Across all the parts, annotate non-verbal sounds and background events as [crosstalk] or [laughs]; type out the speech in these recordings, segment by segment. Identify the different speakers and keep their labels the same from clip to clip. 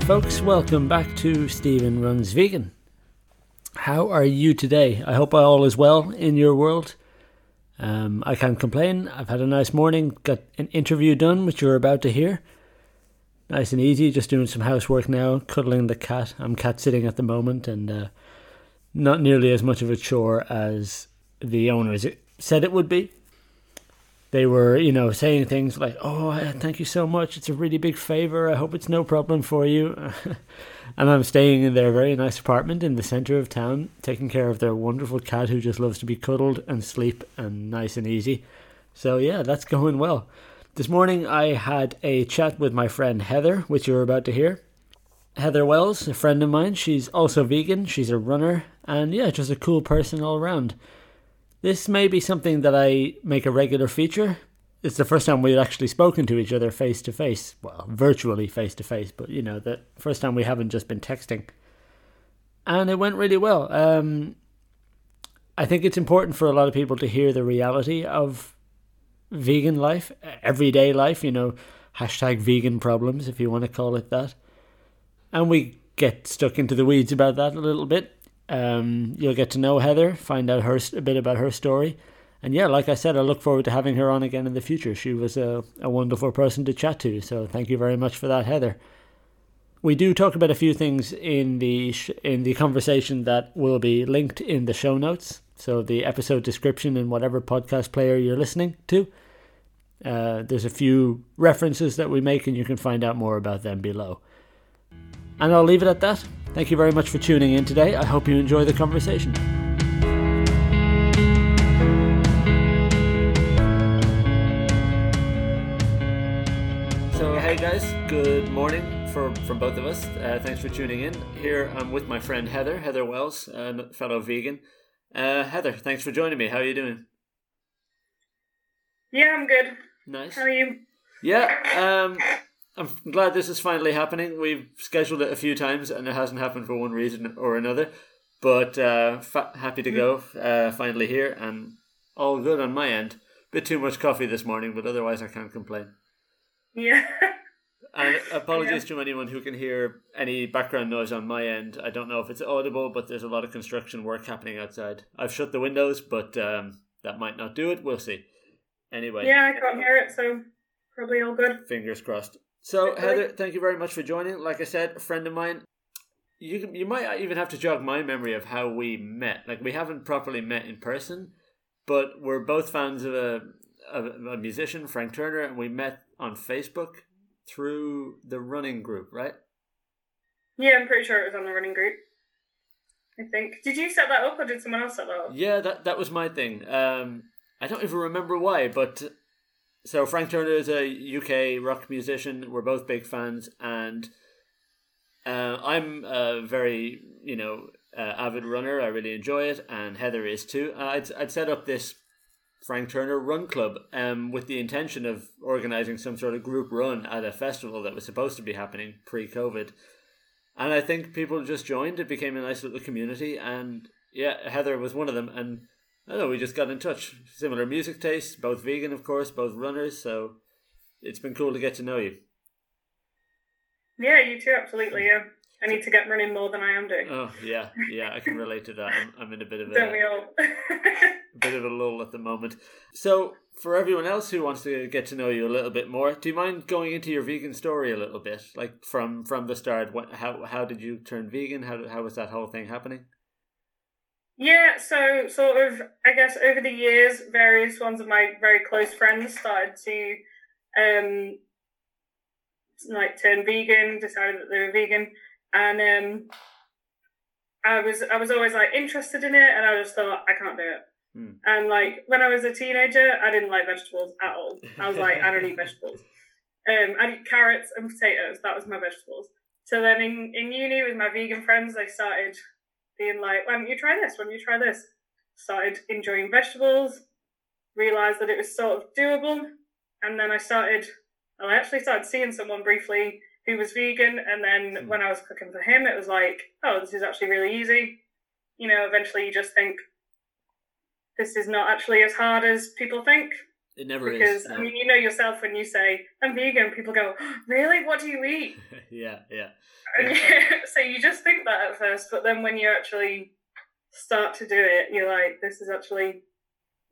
Speaker 1: there, folks. Welcome back to Stephen Runs Vegan. How are you today? I hope all is well in your world. Um, I can't complain. I've had a nice morning, got an interview done, which you're about to hear. Nice and easy, just doing some housework now, cuddling the cat. I'm cat sitting at the moment, and uh, not nearly as much of a chore as the owners said it would be they were, you know, saying things like, "Oh, thank you so much. It's a really big favor. I hope it's no problem for you." [laughs] and I'm staying in their very nice apartment in the center of town, taking care of their wonderful cat who just loves to be cuddled and sleep and nice and easy. So yeah, that's going well. This morning I had a chat with my friend Heather, which you're about to hear. Heather Wells, a friend of mine, she's also vegan, she's a runner, and yeah, just a cool person all around. This may be something that I make a regular feature. It's the first time we've actually spoken to each other face to face. Well, virtually face to face, but you know, the first time we haven't just been texting. And it went really well. Um, I think it's important for a lot of people to hear the reality of vegan life, everyday life, you know, hashtag vegan problems, if you want to call it that. And we get stuck into the weeds about that a little bit. Um, you'll get to know Heather, find out her a bit about her story, and yeah, like I said, I look forward to having her on again in the future. She was a, a wonderful person to chat to, so thank you very much for that, Heather. We do talk about a few things in the sh- in the conversation that will be linked in the show notes. So the episode description in whatever podcast player you're listening to. Uh, there's a few references that we make, and you can find out more about them below. And I'll leave it at that. Thank you very much for tuning in today. I hope you enjoy the conversation. So, hey guys, good morning for, from both of us. Uh, thanks for tuning in. Here I'm with my friend Heather, Heather Wells, a fellow vegan. Uh, Heather, thanks for joining me. How are you doing?
Speaker 2: Yeah, I'm good.
Speaker 1: Nice.
Speaker 2: How are you?
Speaker 1: Yeah, um, I'm glad this is finally happening. We've scheduled it a few times and it hasn't happened for one reason or another. But uh, fa- happy to go uh, finally here and all good on my end. Bit too much coffee this morning, but otherwise I can't complain.
Speaker 2: Yeah. [laughs]
Speaker 1: And [laughs] apologies to anyone who can hear any background noise on my end. I don't know if it's audible, but there's a lot of construction work happening outside. I've shut the windows, but um, that might not do it. We'll see. Anyway.
Speaker 2: Yeah, I can't hear it, so probably all good.
Speaker 1: Fingers crossed. So Heather, thank you very much for joining. Like I said, a friend of mine. You you might even have to jog my memory of how we met. Like we haven't properly met in person, but we're both fans of a of a musician, Frank Turner, and we met on Facebook through the running group, right?
Speaker 2: Yeah, I'm pretty sure it was on the running group. I think. Did you set that up, or did someone else set that up?
Speaker 1: Yeah, that that was my thing. Um, I don't even remember why, but so Frank Turner is a UK rock musician. We're both big fans, and uh, I'm a very you know uh, avid runner. I really enjoy it, and Heather is too. Uh, I'd I'd set up this Frank Turner Run Club um, with the intention of organizing some sort of group run at a festival that was supposed to be happening pre-COVID, and I think people just joined. It became a nice little community, and yeah, Heather was one of them, and I know, we just got in touch. Similar music tastes, both vegan, of course, both runners. So it's been cool to get to know you.
Speaker 2: Yeah, you too, absolutely. Yeah, I need to get running more than I am doing.
Speaker 1: Oh yeah, yeah, I can relate to that. I'm, I'm in a bit of a,
Speaker 2: Don't we all?
Speaker 1: a [laughs] bit of a lull at the moment. So for everyone else who wants to get to know you a little bit more, do you mind going into your vegan story a little bit, like from from the start? What, how how did you turn vegan? How how was that whole thing happening?
Speaker 2: Yeah, so sort of, I guess over the years, various ones of my very close friends started to, um, like turn vegan, decided that they were vegan, and um, I was I was always like interested in it, and I just thought I can't do it.
Speaker 1: Hmm.
Speaker 2: And like when I was a teenager, I didn't like vegetables at all. I was like, I don't eat vegetables. Um, I eat carrots and potatoes. That was my vegetables. So then in, in uni with my vegan friends, I started being like, why don't you try this? Why don't you try this? Started enjoying vegetables, realized that it was sort of doable. And then I started, well, I actually started seeing someone briefly who was vegan. And then
Speaker 1: Hmm.
Speaker 2: when I was cooking for him, it was like, oh, this is actually really easy. You know, eventually you just think, this is not actually as hard as people think.
Speaker 1: It never
Speaker 2: because
Speaker 1: is.
Speaker 2: I
Speaker 1: no.
Speaker 2: mean, you know yourself when you say I'm vegan, people go, "Really? What do you eat?" [laughs]
Speaker 1: yeah, yeah.
Speaker 2: And [laughs] so you just think that at first, but then when you actually start to do it, you're like, "This is actually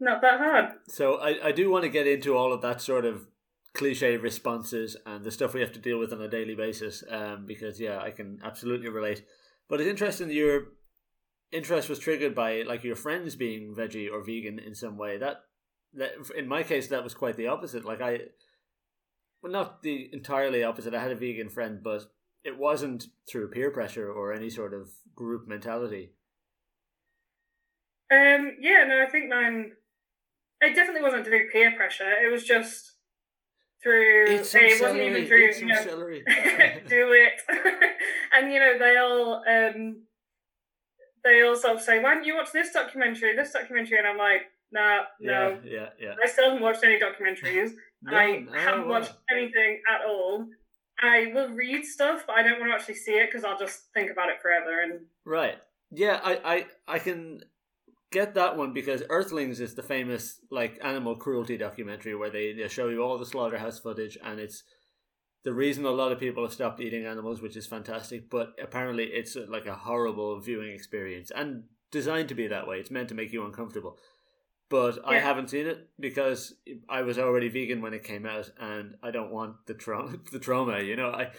Speaker 2: not that hard."
Speaker 1: So I, I do want to get into all of that sort of cliche responses and the stuff we have to deal with on a daily basis um, because yeah I can absolutely relate but it's interesting your interest was triggered by like your friends being veggie or vegan in some way that, that in my case that was quite the opposite like I well not the entirely opposite I had a vegan friend but it wasn't through peer pressure or any sort of group mentality
Speaker 2: Um, yeah, no, I think mine. It definitely wasn't through peer pressure. It was just through.
Speaker 1: Some
Speaker 2: it wasn't
Speaker 1: celery,
Speaker 2: even through.
Speaker 1: some
Speaker 2: you know,
Speaker 1: celery. [laughs]
Speaker 2: do it. [laughs] and you know, they all um, they all sort of say, "Why don't you watch this documentary? This documentary?" And I'm like, "Nah,
Speaker 1: yeah
Speaker 2: no."
Speaker 1: yeah yeah yeah.
Speaker 2: I still haven't watched any documentaries. [laughs]
Speaker 1: No,
Speaker 2: I
Speaker 1: no,
Speaker 2: haven't watched anything at all. I will read stuff, but I don't want to actually see it because I'll just think about it forever. And
Speaker 1: Right. Yeah, I, I I can get that one because Earthlings is the famous like animal cruelty documentary where they, they show you all the slaughterhouse footage and it's the reason a lot of people have stopped eating animals, which is fantastic, but apparently it's uh, like a horrible viewing experience and designed to be that way. It's meant to make you uncomfortable. But I haven't seen it because I was already vegan when it came out and I don't want the trauma [laughs] the trauma, you know. I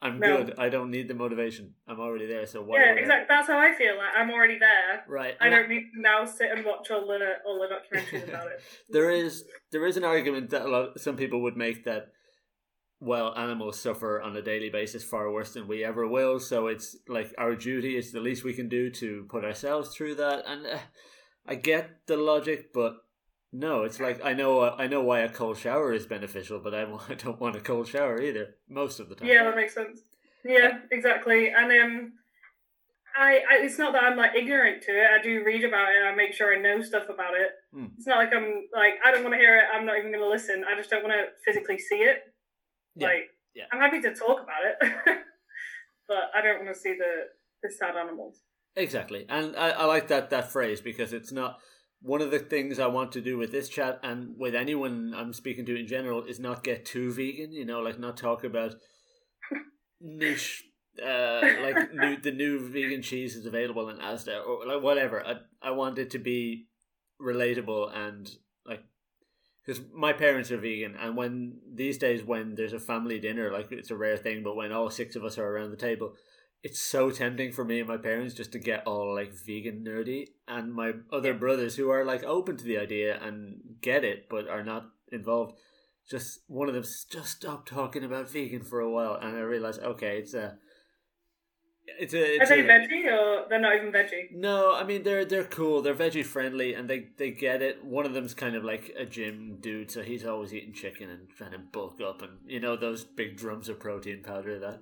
Speaker 1: I'm
Speaker 2: No.
Speaker 1: good. I don't need the motivation. I'm already there, so why
Speaker 2: yeah, exactly. That's how I feel. Like I'm already there.
Speaker 1: Right.
Speaker 2: I don't need to now sit and watch all the all the documentaries about it. [laughs]
Speaker 1: there is there is an argument that a lot, some people would make that well animals suffer on a daily basis far worse than we ever will so it's like our duty it's the least we can do to put ourselves through that and uh, i get the logic but no it's like i know uh, i know why a cold shower is beneficial but I, [laughs] I don't want a cold shower either most of the time
Speaker 2: Yeah, that makes sense. Yeah, exactly. And um, I, I it's not that I'm like ignorant to it. I do read about it. I make sure I know stuff about it.
Speaker 1: Hmm.
Speaker 2: It's not like I'm like I don't want to hear it. I'm not even going to listen. I just don't want to physically see it.
Speaker 1: Yeah,
Speaker 2: Like
Speaker 1: yeah.
Speaker 2: I'm happy to talk about it, [laughs] but I don't want to see the the sad animals.
Speaker 1: Exactly, and I, I like that that phrase because it's not one of the things I want to do with this chat and with anyone I'm speaking to in general is not get too vegan. You know, like not talk about [laughs] niche, uh, like new, the new vegan cheese is available in Asda or like whatever. I I want it to be relatable and like because my parents are vegan and when these days when there's a family dinner like it's a rare thing but when all six of us are around the table it's so tempting for me and my parents just to get all like vegan nerdy and my other brothers who are like open to the idea and get it but are not involved just one of them just stop talking about vegan for a while and i realized okay it's a it's a
Speaker 2: Are
Speaker 1: it's
Speaker 2: they
Speaker 1: a,
Speaker 2: veggie or they're not even veggie?
Speaker 1: no, I mean they're they're cool. They're veggie friendly, and they they get it. One of them's kind of like a gym dude, so he's always eating chicken and trying to bulk up, and you know those big drums of protein powder. That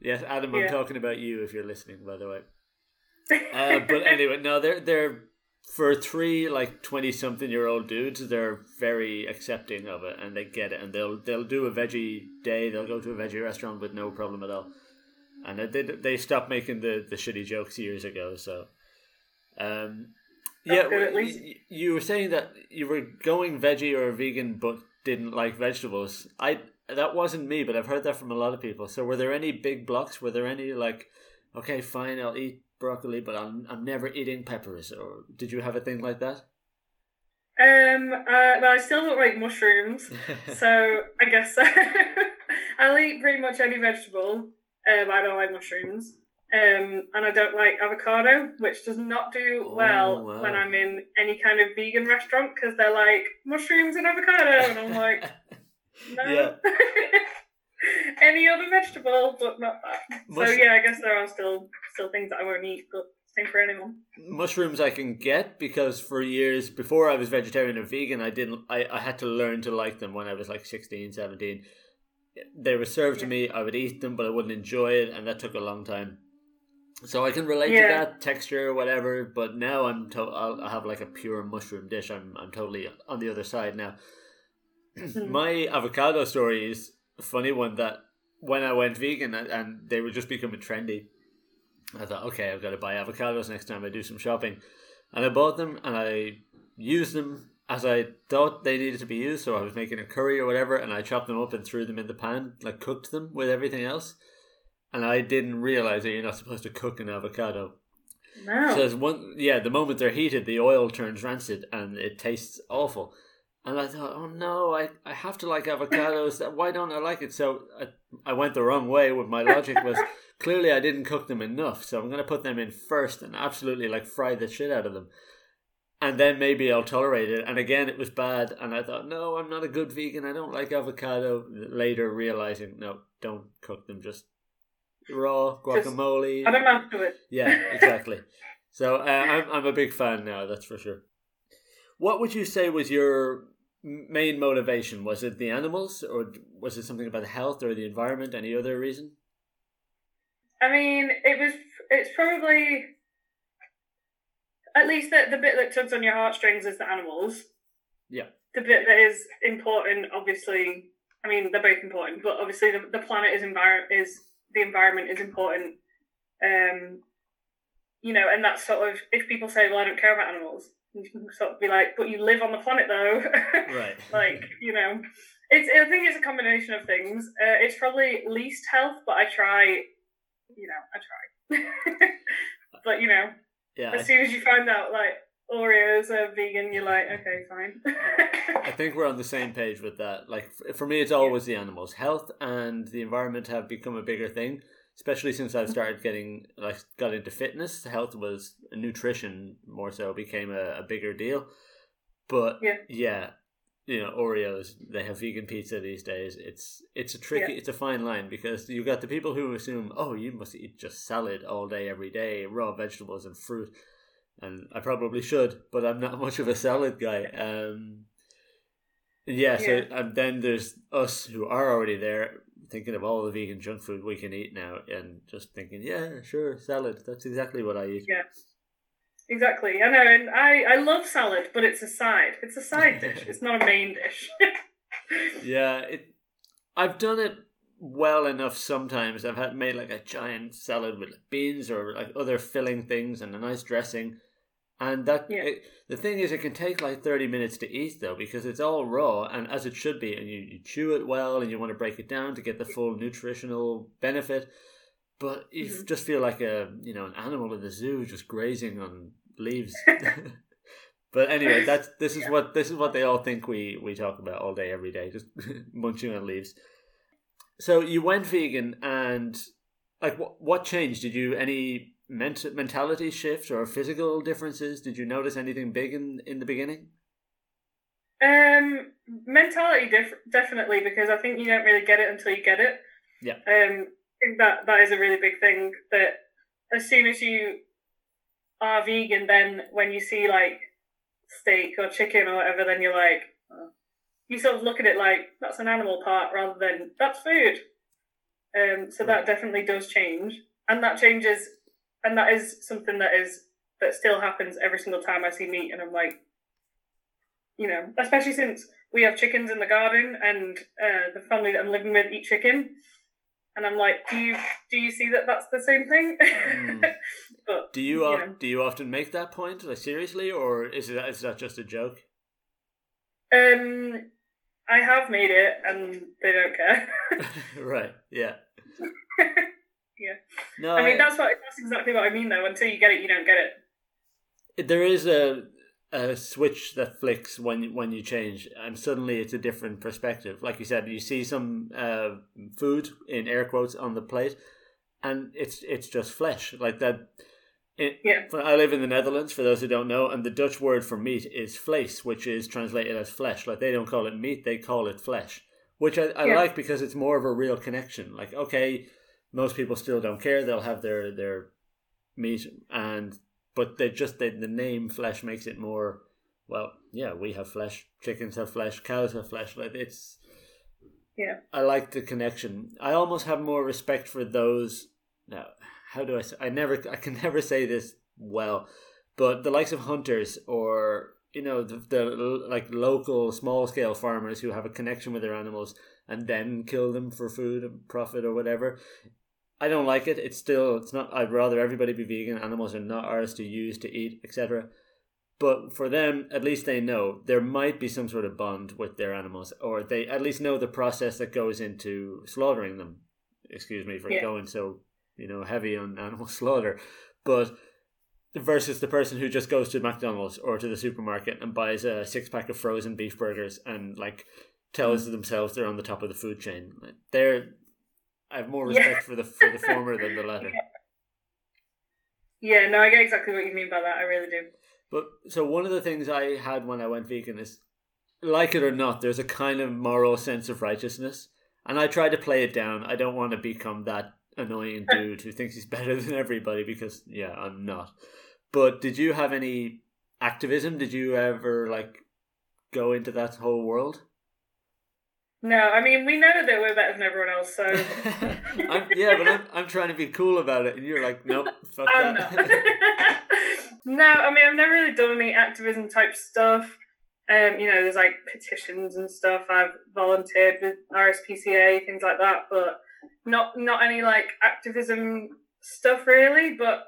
Speaker 1: yes, Adam, I'm
Speaker 2: Yeah.
Speaker 1: talking about you if you're listening, by the way. [laughs] Uh, but anyway, no, they're they're for three like twenty something year old dudes. They're very accepting of it, and they get it, and they'll they'll do a veggie day. They'll go to a veggie restaurant with no problem at all and they they stopped making the, the shitty jokes years ago. So, um, yeah,
Speaker 2: good, at
Speaker 1: w-
Speaker 2: least.
Speaker 1: y- you were saying that you were going veggie or vegan, but didn't like vegetables. I that wasn't me, but I've heard that from a lot of people. So, were there any big blocks? Were there any like, okay, fine, I'll eat broccoli, but I'm I'm never eating peppers, or did you have a thing like that?
Speaker 2: Um, uh, well, I still don't like mushrooms, [laughs] so I guess so. [laughs] I'll eat pretty much any vegetable. Um, I don't like mushrooms. Um, and I don't like avocado, which does not do
Speaker 1: Oh,
Speaker 2: well
Speaker 1: wow.
Speaker 2: when I'm in any kind of vegan restaurant because they're like mushrooms and avocado, and I'm like, [laughs] no.
Speaker 1: Yeah. [laughs]
Speaker 2: any other vegetable, but not that.
Speaker 1: Mush-
Speaker 2: So yeah, I guess there are still still things that I won't eat, but same for anyone.
Speaker 1: mushrooms I can get because for years before I was vegetarian or vegan I didn't I, I had to learn to like them when I was like 16 17 they were served to me I would eat them but I wouldn't enjoy it and that took a long time so I can relate to that texture or whatever but now I'm to- I'll, I'll have like a pure mushroom dish I'm, I'm totally on the other side now Hmm. my avocado story is a funny one that when I went vegan and- they were just becoming trendy I thought, okay, I've got to buy avocados next time I do some shopping. And I bought them and I used them as I thought they needed to be used. So I was making a curry or whatever, and I chopped them up and threw them in the pan, like cooked them with everything else. And I didn't realize that you're not supposed to cook an avocado.
Speaker 2: No.
Speaker 1: So one, yeah, the moment they're heated, the oil turns rancid and it tastes awful. And I thought, oh no, I, I have to like avocados. [laughs] Why don't I like it? So I, I went the wrong way with my logic was [laughs] clearly I didn't cook them enough. So I'm going to put them in first and absolutely like fry the shit out of them. And then maybe I'll tolerate it. And again, it was bad. And I thought, no, I'm not a good vegan. I don't like avocado. Later realizing, no, don't cook them. Just raw guacamole.
Speaker 2: Just, I don't have to it.
Speaker 1: Yeah, exactly. so uh, I'm, I'm a big fan now, that's for sure. What would you say was your main motivation? Was it the animals, or was it something about the health or the environment? Any other reason?
Speaker 2: I mean, it was. It's probably at least the the bit that tugs on your heartstrings is the animals.
Speaker 1: Yeah.
Speaker 2: The bit that is important, obviously. I mean, they're both important, but obviously the, the planet is envir- is the environment is important. Um, you know, and that's sort of if people say, "Well, I don't care about animals," sort of be like, "But you live on the planet, though." [laughs]
Speaker 1: right.
Speaker 2: like you know, it's. I think it's a combination of things. Uh, it's probably least health, but I try. You know, I try. [laughs] but you know,
Speaker 1: yeah.
Speaker 2: As soon as you find out, like Oreos are vegan, you're like, okay, fine.
Speaker 1: I think we're on the same page with that. Like for me, it's always the animals. Health and the environment have become a bigger thing, especially since I've started getting like got into fitness. Health was nutrition more so became a, a bigger deal. But
Speaker 2: yeah,
Speaker 1: yeah, you know Oreos. They have vegan pizza these days. It's it's a tricky, yeah. it's a fine line because you got the people who assume, oh, you must eat just salad all day, every day, raw vegetables and fruit and I probably should, but I'm not [laughs] much of a salad guy. Um, yeah, so and then there's us who are already there thinking of all the vegan junk food we can eat now and just thinking, yeah, sure, salad. That's exactly what I eat.
Speaker 2: Yeah. Exactly. I know, and I, I love salad, but it's a side. It's a side [laughs] dish. It's not a main dish. [laughs]
Speaker 1: yeah, it I've done it well enough sometimes. I've had made like a giant salad with beans or like other filling things and a nice dressing. And that
Speaker 2: yeah.
Speaker 1: it, the thing is, it can take like thirty minutes to eat though, because it's all raw and as it should be, and you, you chew it well, and you want to break it down to get the full nutritional benefit. But you mm-hmm. just feel like a you know an animal in the zoo just grazing on leaves. [laughs] [laughs] but anyway, that's this is yeah. what this is what they all think we we talk about all day every day, just [laughs] munching on leaves. So you went vegan, and like what what changed? Did you any ment- mentality shift or physical differences? Did you notice anything big in in the beginning?
Speaker 2: Um, mentality def- definitely because I think you don't really get it until you get it.
Speaker 1: Yeah.
Speaker 2: Um, I think that that is a really big thing. That as soon as you are vegan, then when you see like steak or chicken or whatever, then you're like, oh. you sort of look at it like that's an animal part rather than that's food. Um, so that definitely does change, and that changes and that is something that is that still happens every single time I see meat, and I'm like, you know, especially since we have chickens in the garden, and uh, the family that I'm living with eat chicken, and I'm like, do you do you see that that's the same thing? Mm. [laughs]
Speaker 1: but do you, you do you often make that point like seriously, or is that is that just a joke?
Speaker 2: Um, I have made it, and they don't care. [laughs]
Speaker 1: right. Yeah. [laughs]
Speaker 2: Yeah. No, I mean I, that's what that's exactly what I mean though. Until you get it, you don't get it.
Speaker 1: There is a a switch that flicks when when you change, and suddenly it's a different perspective. Like you said, you see some uh, food in air quotes on the plate, and it's it's just flesh like that. It,
Speaker 2: yeah.
Speaker 1: I live in the Netherlands, for those who don't know, and the Dutch word for meat is vlees, which is translated as flesh. Like they don't call it meat, they call it flesh, which I, I yeah. like because it's more of a real connection. Like, okay, most people still don't care. They'll have their their meat and but they just they, the name flesh makes it more well yeah we have flesh chickens have flesh cows have flesh like it's
Speaker 2: yeah
Speaker 1: i like the connection i almost have more respect for those now how do i say i never i can [laughs] never say this well but the likes of hunters or you know the, the like local small scale farmers who have a connection with their animals and then kill them for food and profit or whatever I don't like it. It's still it's not. I'd rather everybody be vegan. Animals are not ours to use to eat, etc. but for them, at least they know there might be some sort of bond with their animals, or they at least know the process that goes into slaughtering them. Excuse me for
Speaker 2: Yeah.
Speaker 1: going so you know heavy on [laughs] animal slaughter, but versus the person who just goes to McDonald's or to the supermarket and buys a six pack of frozen beef burgers and like tells hmm. themselves they're on the top of the food chain. They're I have more
Speaker 2: Yeah.
Speaker 1: respect for the for the former than the latter. [laughs]
Speaker 2: Yeah, no, I get exactly what you mean by that. I really do.
Speaker 1: But so one of the things I had when I went vegan is, like it or not, there's a kind of moral sense of righteousness, and I try to play it down. I don't want to become that annoying [laughs] dude who thinks he's better than everybody because yeah, I'm not. But did you have any activism? Did you ever like go into that whole world?
Speaker 2: No, I mean we know that we're better than everyone else, so [laughs]
Speaker 1: I'm, yeah, but I'm, I'm trying to be cool about it, and you're like, nope, fuck
Speaker 2: I'm
Speaker 1: that. [laughs]
Speaker 2: no, I mean I've never really done any activism type stuff. Um, you know, there's like petitions and stuff. I've volunteered with RSPCA, things like that, but not not any like activism stuff really. But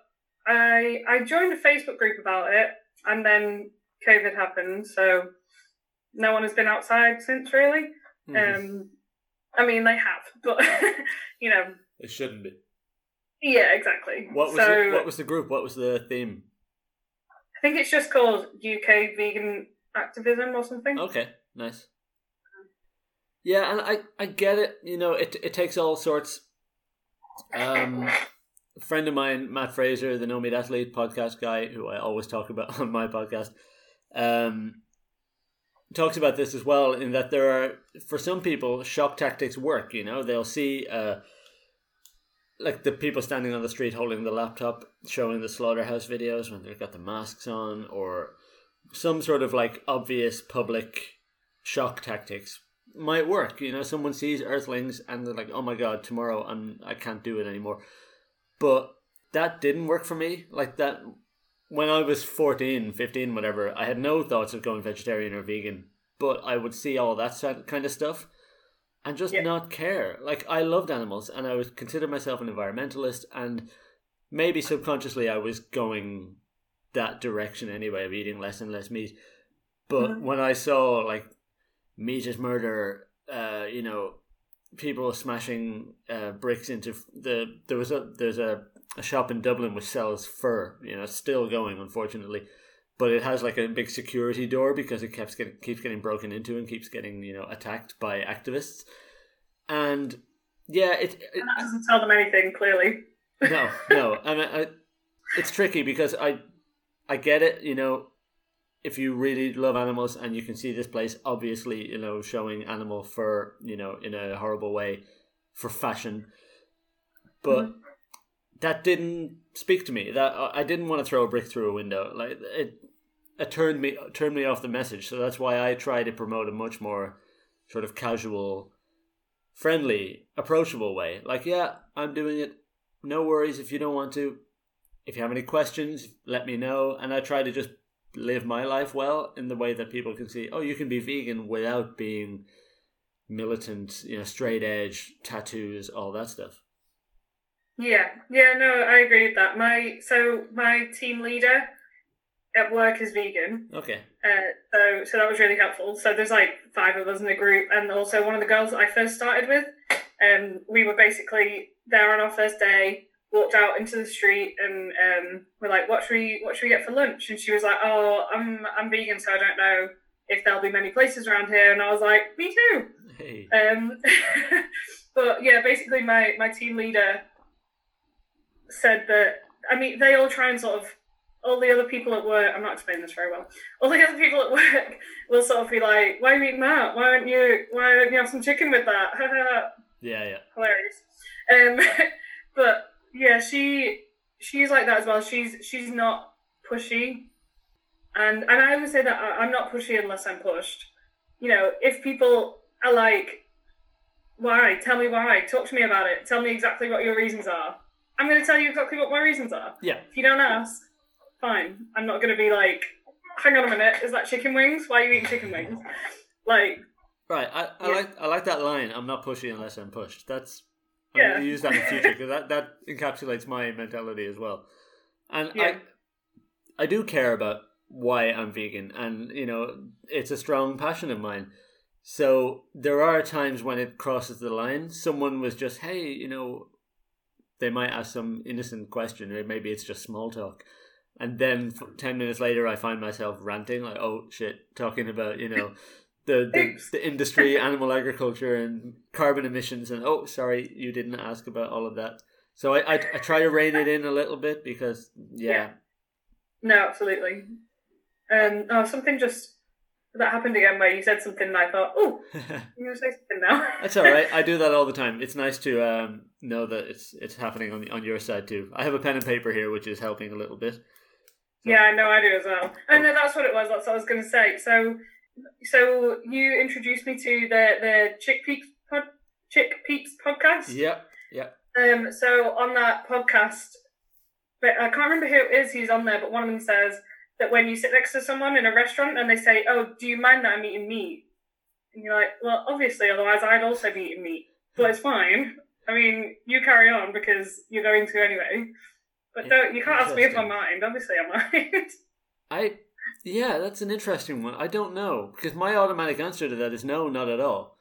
Speaker 2: I I joined a Facebook group about it, and then COVID happened, so no one has been outside since really.
Speaker 1: Mhm.
Speaker 2: Um, I mean they have, but [laughs] you know,
Speaker 1: it shouldn't be.
Speaker 2: yeah, exactly.
Speaker 1: What was
Speaker 2: so,
Speaker 1: the, what was the group? What was the theme?
Speaker 2: I think it's just called UK Vegan Activism or something.
Speaker 1: Okay, nice. Yeah, and I, I get it. You know, it it takes all sorts. Um, a friend of mine, Matt Frazier, the No Meat Athlete podcast guy, who I always talk about [laughs] on my podcast, um, talks about this as well. In that there are, for some people, shock tactics work. You know, they'll see, uh, like the people standing on the street holding the laptop, showing the slaughterhouse videos when they've got the masks on, or some sort of like obvious public shock tactics might work. You know, someone sees Earthlings and they're like, "Oh my god, tomorrow I'm I can't do it anymore." But that didn't work for me. Like that when I was 14, 15, whatever, I had no thoughts of going vegetarian or vegan, but I would see all that kind of stuff and just
Speaker 2: Yeah.
Speaker 1: not care. Like I loved animals and I would consider myself an environmentalist and maybe subconsciously I was going that direction anyway of eating less and less meat. But
Speaker 2: Mhm.
Speaker 1: when I saw like meat is murder, uh, you know, people smashing uh, bricks into f- the there was a there's a, a shop in Dublin which sells fur. You know, it's still going, unfortunately, but it has like a big security door because it keeps getting keeps getting broken into and keeps getting you know attacked by activists. And yeah, it, it
Speaker 2: And that doesn't tell them anything, clearly.
Speaker 1: no, no. [laughs] I mean, I, it's tricky because I, I get it. You know, if you really love animals and you can see this place, obviously, you know, showing animal fur, you know, in a horrible way, for fashion, but
Speaker 2: Mhm.
Speaker 1: That didn't speak to me. That I didn't want to throw a brick through a window. Like it, it turned me turned me off the message. So that's why I try to promote a much more sort of casual, friendly, approachable way. Like, yeah, I'm doing it no worries if you don't want to. If you have any questions, let me know. And I try to just live my life well in the way that people can see, oh, you can be vegan without being militant, you know, straight edge, tattoos, all that stuff.
Speaker 2: Yeah, yeah, no, I agree with that. My so my team leader at work is vegan,
Speaker 1: Okay.
Speaker 2: uh, so so that was really helpful. So there's like five of us in the group, and also one of the girls that I first started with. Um, we were basically there on our first day. Walked out into the street and um, we're like, "What should we What should we get for lunch?" And she was like, "Oh, I'm I'm vegan, so I don't know if there'll be many places around here." And I was like, "Me too."
Speaker 1: Hey.
Speaker 2: Um, [laughs] but yeah, basically, my my team leader said that. I mean, they all try and sort of. All the other people at work. I'm not explaining this very well. All the other people at work [laughs] will sort of be like, "Why are you eating that? Why don't you? Why don't you have some chicken with that?"
Speaker 1: Yeah, yeah.
Speaker 2: Hilarious. Um, [laughs] but yeah, she she's like that as well. She's she's not pushy, and and I would say that I- I'm not pushy unless I'm pushed. You know, if people are like, "Why? Tell me why. Talk to me about it. Tell me exactly what your reasons are." I'm going to tell you exactly what my reasons are.
Speaker 1: Yeah.
Speaker 2: If you don't ask, fine. I'm not going to be like, "Hang on a minute, is that chicken wings? Why are you eating chicken wings?" Like,
Speaker 1: Right. I, I
Speaker 2: Yeah.
Speaker 1: like I like that line. I'm not pushy unless I'm pushed. That's I'm
Speaker 2: Yeah.
Speaker 1: gonna use that in the future because that, that [laughs] encapsulates my mentality as well. And
Speaker 2: Yeah.
Speaker 1: I I do care about why I'm vegan, and you know, it's a strong passion of mine. So there are times when it crosses the line. Someone was just, hey, you know, they might ask some innocent question, or maybe it's just small talk. And then 10 minutes later, I find myself ranting, like, oh shit, talking about, you know, the, the, the industry, [laughs] animal agriculture, and carbon emissions. And oh, sorry, you didn't ask about all of that. So I, I, I try to rein it in a little bit because, yeah. yeah.
Speaker 2: No, absolutely. Um, oh, something just that happened again where you said something and I thought, oh, [laughs] you're gonna say something now. [laughs]
Speaker 1: That's all right. I do that all the time. It's nice to um, know that it's it's happening on the, on your side too. I have a pen and paper here, which is helping a little bit. So.
Speaker 2: Yeah, I know I do as well. Oh no, that's what it was. That's what I was going to say. So, so you introduced me to the the Chick Peeps pod, Chick Peeps podcast.
Speaker 1: Yeah, yeah.
Speaker 2: Um. So on that podcast, but I can't remember who it is who's on there, but one of them says that when you sit next to someone in a restaurant and they say, "Oh, do you mind that I'm eating meat?" and you're like, "Well, obviously, otherwise I'd also be eating meat, but it's fine. I mean, you carry on because you're going to anyway." But don't you can't ask me if I mind. Obviously, I mind. [laughs]
Speaker 1: I yeah, that's an interesting one. I don't know because my automatic answer to that is no, not at all.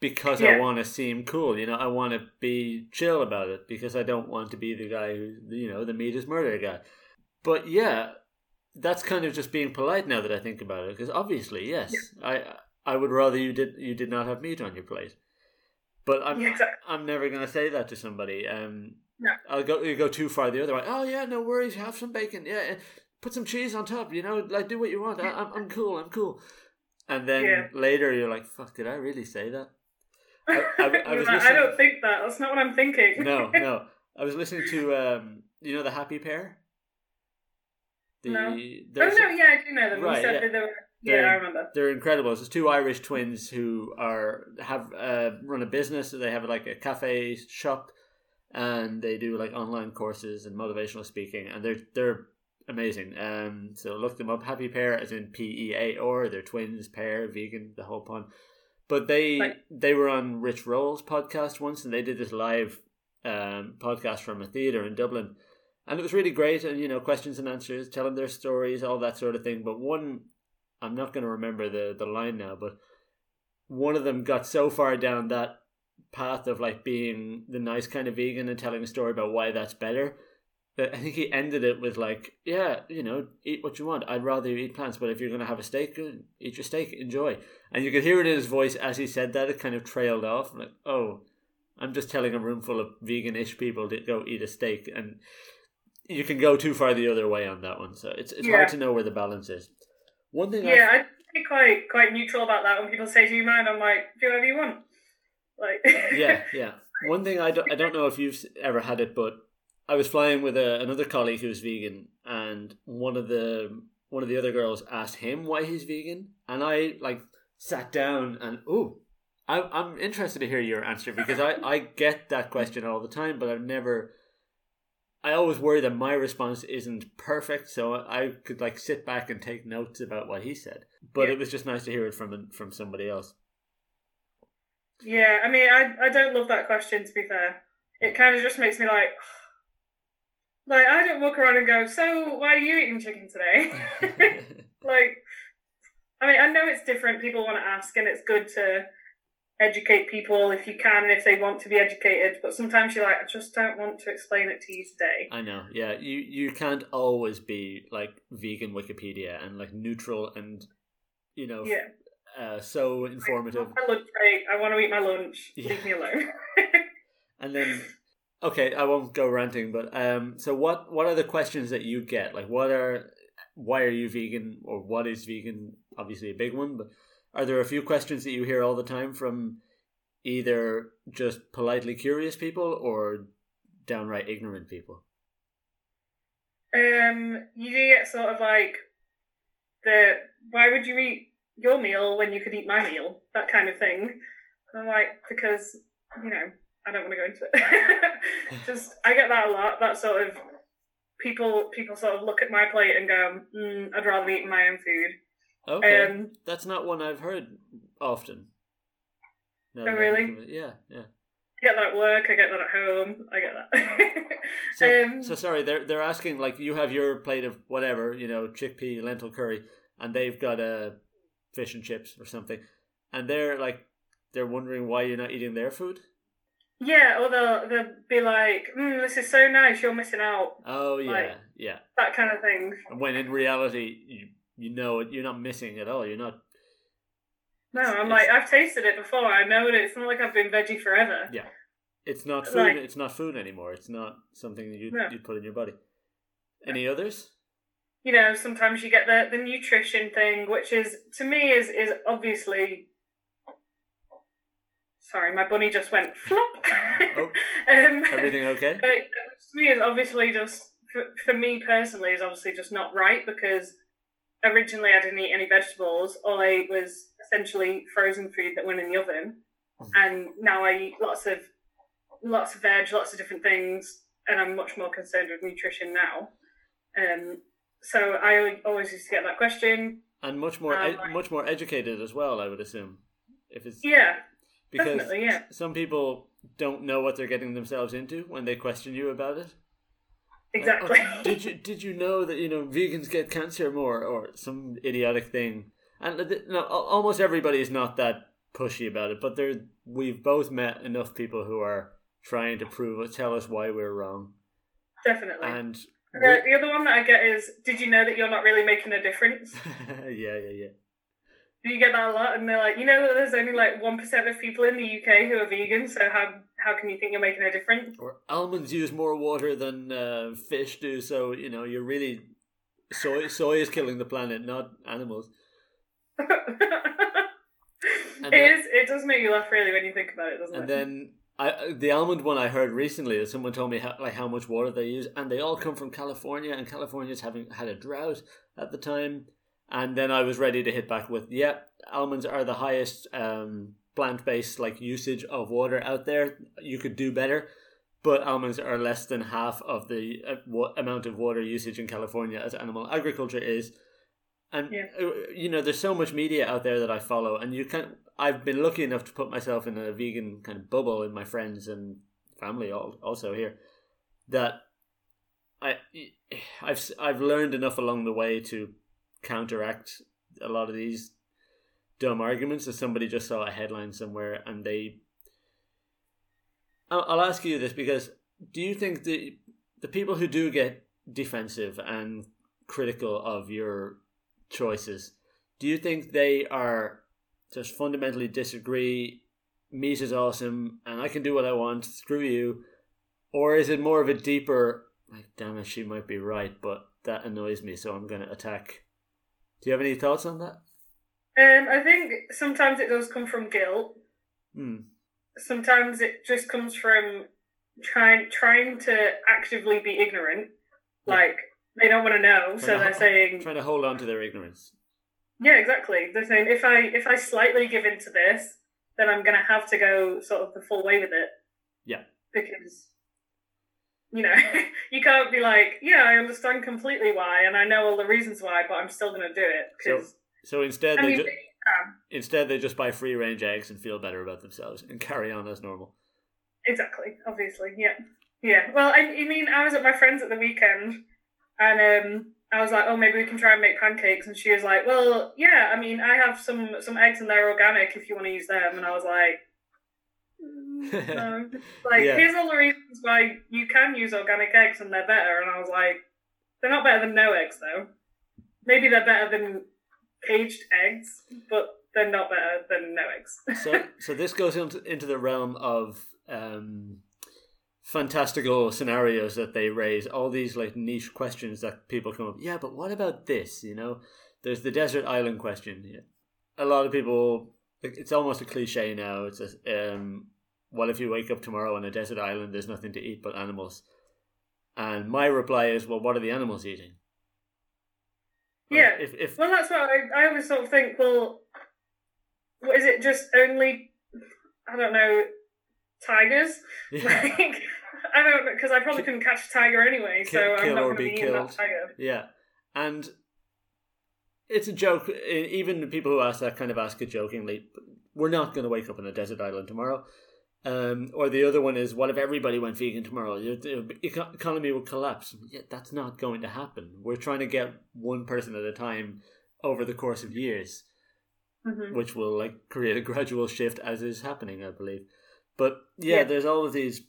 Speaker 1: Because yeah. I want to seem cool, you know, I want to be chill about it because I don't want to be the guy who, you know, the meat is murder guy. But yeah, that's kind of just being polite now that I think about it. Because obviously, yes, yeah. I I would rather you did you did not have meat on your plate. But I'm yeah, exactly. I'm never gonna say that to somebody. Um,
Speaker 2: no.
Speaker 1: I'll go you go too far the other way. Oh yeah, no worries. Have some bacon. Yeah, put some cheese on top. You know, like do what you want. I, am I'm cool. I'm cool. And then yeah. later you're like, fuck, did I really say that? [laughs]
Speaker 2: I, I, I was like, I don't think that. That's not what I'm thinking.
Speaker 1: no, no. [laughs] I was listening to um, you know, the Happy Pear.
Speaker 2: The, no. Oh no, yeah, I do know them. Right, you said yeah. that they were. Yeah, I remember.
Speaker 1: They're incredible. It's two Irish twins who are have uh, run a business. They have like a cafe shop, and they do like online courses and motivational speaking. And they're they're amazing. Um, so look them up. Happy Pear, as in P E A or they're twins, pair, vegan, the whole pun. But they right. they were on Rich Roll's podcast once, and they did this live um, podcast from a theater in Dublin and it was really great and you know questions and answers telling their stories all that sort of thing. But one i'm not going to remember the the line now but one of them got so far down that path of like being the nice kind of vegan and telling a story about why that's better that i think he ended it with like yeah you know eat what you want. I'd rather you eat plants but if you're going to have a steak uh, eat your steak. Enjoy. And you could hear it in his voice as he said that. It kind of trailed off like oh i'm just telling a room full of vegan-ish people to go eat a steak. And you can go too far the other way on that one. So it's it's yeah. hard to know where the balance is. One thing,
Speaker 2: yeah, I'd be quite quite neutral about that. When people say, "Do you mind?" I'm like, "Do whatever you want." Like, [laughs]
Speaker 1: yeah, yeah. One thing I don't I don't know if you've ever had it, but I was flying with a, another colleague who's vegan, and one of the one of the other girls asked him why he's vegan, and I like sat down and oh. I'm I'm interested to hear your answer because I, I get that question all the time, but I've never I always worry that my response isn't perfect, so I could like sit back and take notes about what he said. But yeah. it was just nice to hear it from from somebody else.
Speaker 2: Yeah, I mean, I I don't love that question. To be fair, it kind of just makes me like, [sighs] like I don't walk around and go, "So why are you eating chicken today?" [laughs] [laughs] like, I mean, I know it's different. People want to ask, and it's good to educate people if you can if they want to be educated but sometimes you're like i just don't want to explain it to you today.
Speaker 1: I know yeah you you can't always be like vegan wikipedia and like neutral and you know
Speaker 2: yeah.
Speaker 1: uh, so informative.
Speaker 2: I, lunch break. I want to eat my lunch. Yeah. leave me alone. [laughs]
Speaker 1: And then okay i won't go ranting but um so what what are the questions that you get? Like what are why are you vegan? Or what is vegan? Obviously a big one but are there a few questions that you hear all the time from either just politely curious people or downright ignorant people?
Speaker 2: Um, you do get sort of like the why would you eat your meal when you could eat my meal? That kind of thing. And I'm like, because, you know, I don't want to go into it. [laughs] Just I get that a lot. That sort of people people sort of look at my plate and go, mm, I'd rather eat my own food.
Speaker 1: Okay, um, that's not one I've heard often.
Speaker 2: No, oh, really?
Speaker 1: Yeah, yeah.
Speaker 2: I get that at work. I get that at home. I get that.
Speaker 1: So, [laughs]
Speaker 2: um,
Speaker 1: so sorry, they're they're asking like you have your plate of whatever, you know, chickpea lentil curry, and they've got a fish and chips or something, and they're like they're wondering why you're not eating their food.
Speaker 2: yeah, or they'll they'll be like, mm, "This is so nice. You're missing out."
Speaker 1: Oh yeah,
Speaker 2: Like-
Speaker 1: yeah.
Speaker 2: That kind of thing.
Speaker 1: When in reality, you you know it, you're not missing at all. You're not.
Speaker 2: No, I'm like, I've tasted it before. I know it. It's not like I've been veggie forever.
Speaker 1: Yeah. It's not food.
Speaker 2: Like-
Speaker 1: it's not food anymore. It's not something that you
Speaker 2: No.
Speaker 1: you put in your body. Any others?
Speaker 2: You know, sometimes you get the the nutrition thing, which is to me is is obviously. Sorry, my bunny just went flop.
Speaker 1: Oh. [laughs]
Speaker 2: um,
Speaker 1: Everything okay?
Speaker 2: Uh, to me, is obviously just for, for me personally is obviously just not right because originally I didn't eat any vegetables. All I ate was essentially frozen food that went in the oven,
Speaker 1: Mhm.
Speaker 2: and now I eat lots of lots of veg, lots of different things, and I'm much more concerned with nutrition now. Um, so I always used to get that question.
Speaker 1: And much more,
Speaker 2: Um,
Speaker 1: ed- much more educated as well. I would assume, if it's
Speaker 2: Yeah,
Speaker 1: because
Speaker 2: definitely, yeah.
Speaker 1: some people don't know what they're getting themselves into when they question you about it.
Speaker 2: Exactly.
Speaker 1: "Oh, [laughs] did you did you know that you know vegans get cancer more or some idiotic thing? And no, almost everybody is not that pushy about it, but there we've both met enough people who are trying to prove it, tell us why we're wrong,
Speaker 2: definitely.
Speaker 1: and
Speaker 2: the, the other one that I get is, did you know that you're not really making a difference? [laughs]
Speaker 1: yeah, yeah, yeah.
Speaker 2: Do you get that a lot? And they're like, you know that there's only like one percent of people in the UK who are vegan, so how how can you think you're making a difference?
Speaker 1: Or almonds use more water than uh, fish do, so you know you're really soy. Soy is killing the planet, not animals. [laughs]
Speaker 2: it is. It does make you laugh really when you think about it, doesn't it?
Speaker 1: And
Speaker 2: it?
Speaker 1: then I, the almond one I heard recently that someone told me how, like how much water they use, and they all come from California, and California's having had a drought at the time. And then I was ready to hit back with, yeah, almonds are the highest um, plant based like usage of water out there. You could do better, but almonds are less than half of the uh, amount of water usage in California as animal agriculture is. And
Speaker 2: Yeah.
Speaker 1: uh, you know, there's so much media out there that I follow, and you can. I've been lucky enough to put myself in a vegan kind of bubble in my friends and family, al- also here, that I [sighs] I've I've learned enough along the way to counteract a lot of these dumb arguments. That somebody just saw a headline somewhere and they. I'll, ask you this because do you think the the people who do get defensive and critical of your choices, do you think they are just fundamentally disagree? Meat is awesome, and I can do what I want. Screw you, or is it more of a deeper? Like, damn it, she might be right, but that annoys me, so I'm going to attack. Do you have any thoughts on that?
Speaker 2: Um, I think sometimes it does come from guilt.
Speaker 1: Hmm.
Speaker 2: Sometimes it just comes from trying trying to actively be ignorant.
Speaker 1: Yeah.
Speaker 2: Like they don't want to know, so
Speaker 1: to
Speaker 2: they're
Speaker 1: ho-
Speaker 2: saying,
Speaker 1: Trying to hold on to their ignorance.
Speaker 2: yeah, exactly. They're saying if I if I slightly give into this, then I'm gonna have to go sort of the full way with it.
Speaker 1: Yeah.
Speaker 2: Because you know [laughs] you can't be like, yeah, I understand completely why, and I know all the reasons why, but I'm still gonna do it because
Speaker 1: So instead,
Speaker 2: I
Speaker 1: they
Speaker 2: mean,
Speaker 1: ju-
Speaker 2: you
Speaker 1: instead they just buy free range eggs and feel better about themselves and carry on as normal.
Speaker 2: Exactly, obviously, yeah. Yeah. Well, I, I mean, I was at my friend's at the weekend and um, I was like, oh, maybe we can try and make pancakes. And she was like, well, yeah, I mean, I have some, some eggs and they're organic if you want to use them. And I was like, no. [laughs] Like,
Speaker 1: Yeah.
Speaker 2: here's all the reasons why you can use organic eggs and they're better. And I was like, they're not better than no eggs, though. Maybe they're better than caged eggs, but they're not better than no eggs.
Speaker 1: so [laughs] so this goes into into the realm of um fantastical scenarios that they raise all these like niche questions that people come up yeah but what about this you know there's the desert island question yeah. a lot of people it's almost a cliche now it's a, um what if you wake up tomorrow on a desert island there's nothing to eat but animals and my reply is well what are the animals eating Like,
Speaker 2: Yeah.
Speaker 1: if, if
Speaker 2: Well, that's what I, I always sort of think. Well, what is it? Just only, I don't know, tigers? [laughs]
Speaker 1: yeah.
Speaker 2: Like, I don't because I probably couldn't catch a tiger anyway, so I'm
Speaker 1: kill
Speaker 2: not going to
Speaker 1: be
Speaker 2: be eating that tiger.
Speaker 1: Yeah, and it's a joke. Even the people who ask that kind of ask it jokingly. We're not going to wake up on a desert island tomorrow. Um, or the other one is, what if everybody went vegan tomorrow? The economy would collapse. Yeah, that's not going to happen. We're trying to get one person at a time over the course of years,
Speaker 2: Mhm.
Speaker 1: which will like create a gradual shift as is happening, I believe. But yeah,
Speaker 2: Yeah.
Speaker 1: there's all of these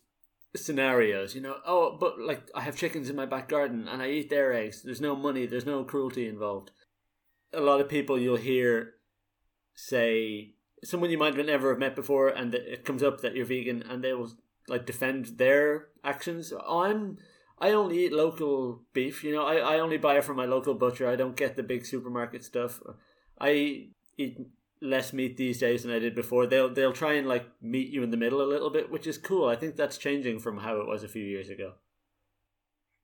Speaker 1: scenarios, you know. Oh, but like I have chickens in my back garden and I eat their eggs. There's no money. There's no cruelty involved. A lot of people you'll hear say someone you might have never have met before, and it comes up that you're vegan, and they will like defend their actions. I'm I only eat local beef. You know, I, I only buy it from my local butcher. I don't get the big supermarket stuff. I eat less meat these days than I did before. They'll they'll try and like meet you in the middle a little bit, which is cool. I think that's changing from how it was a few years ago.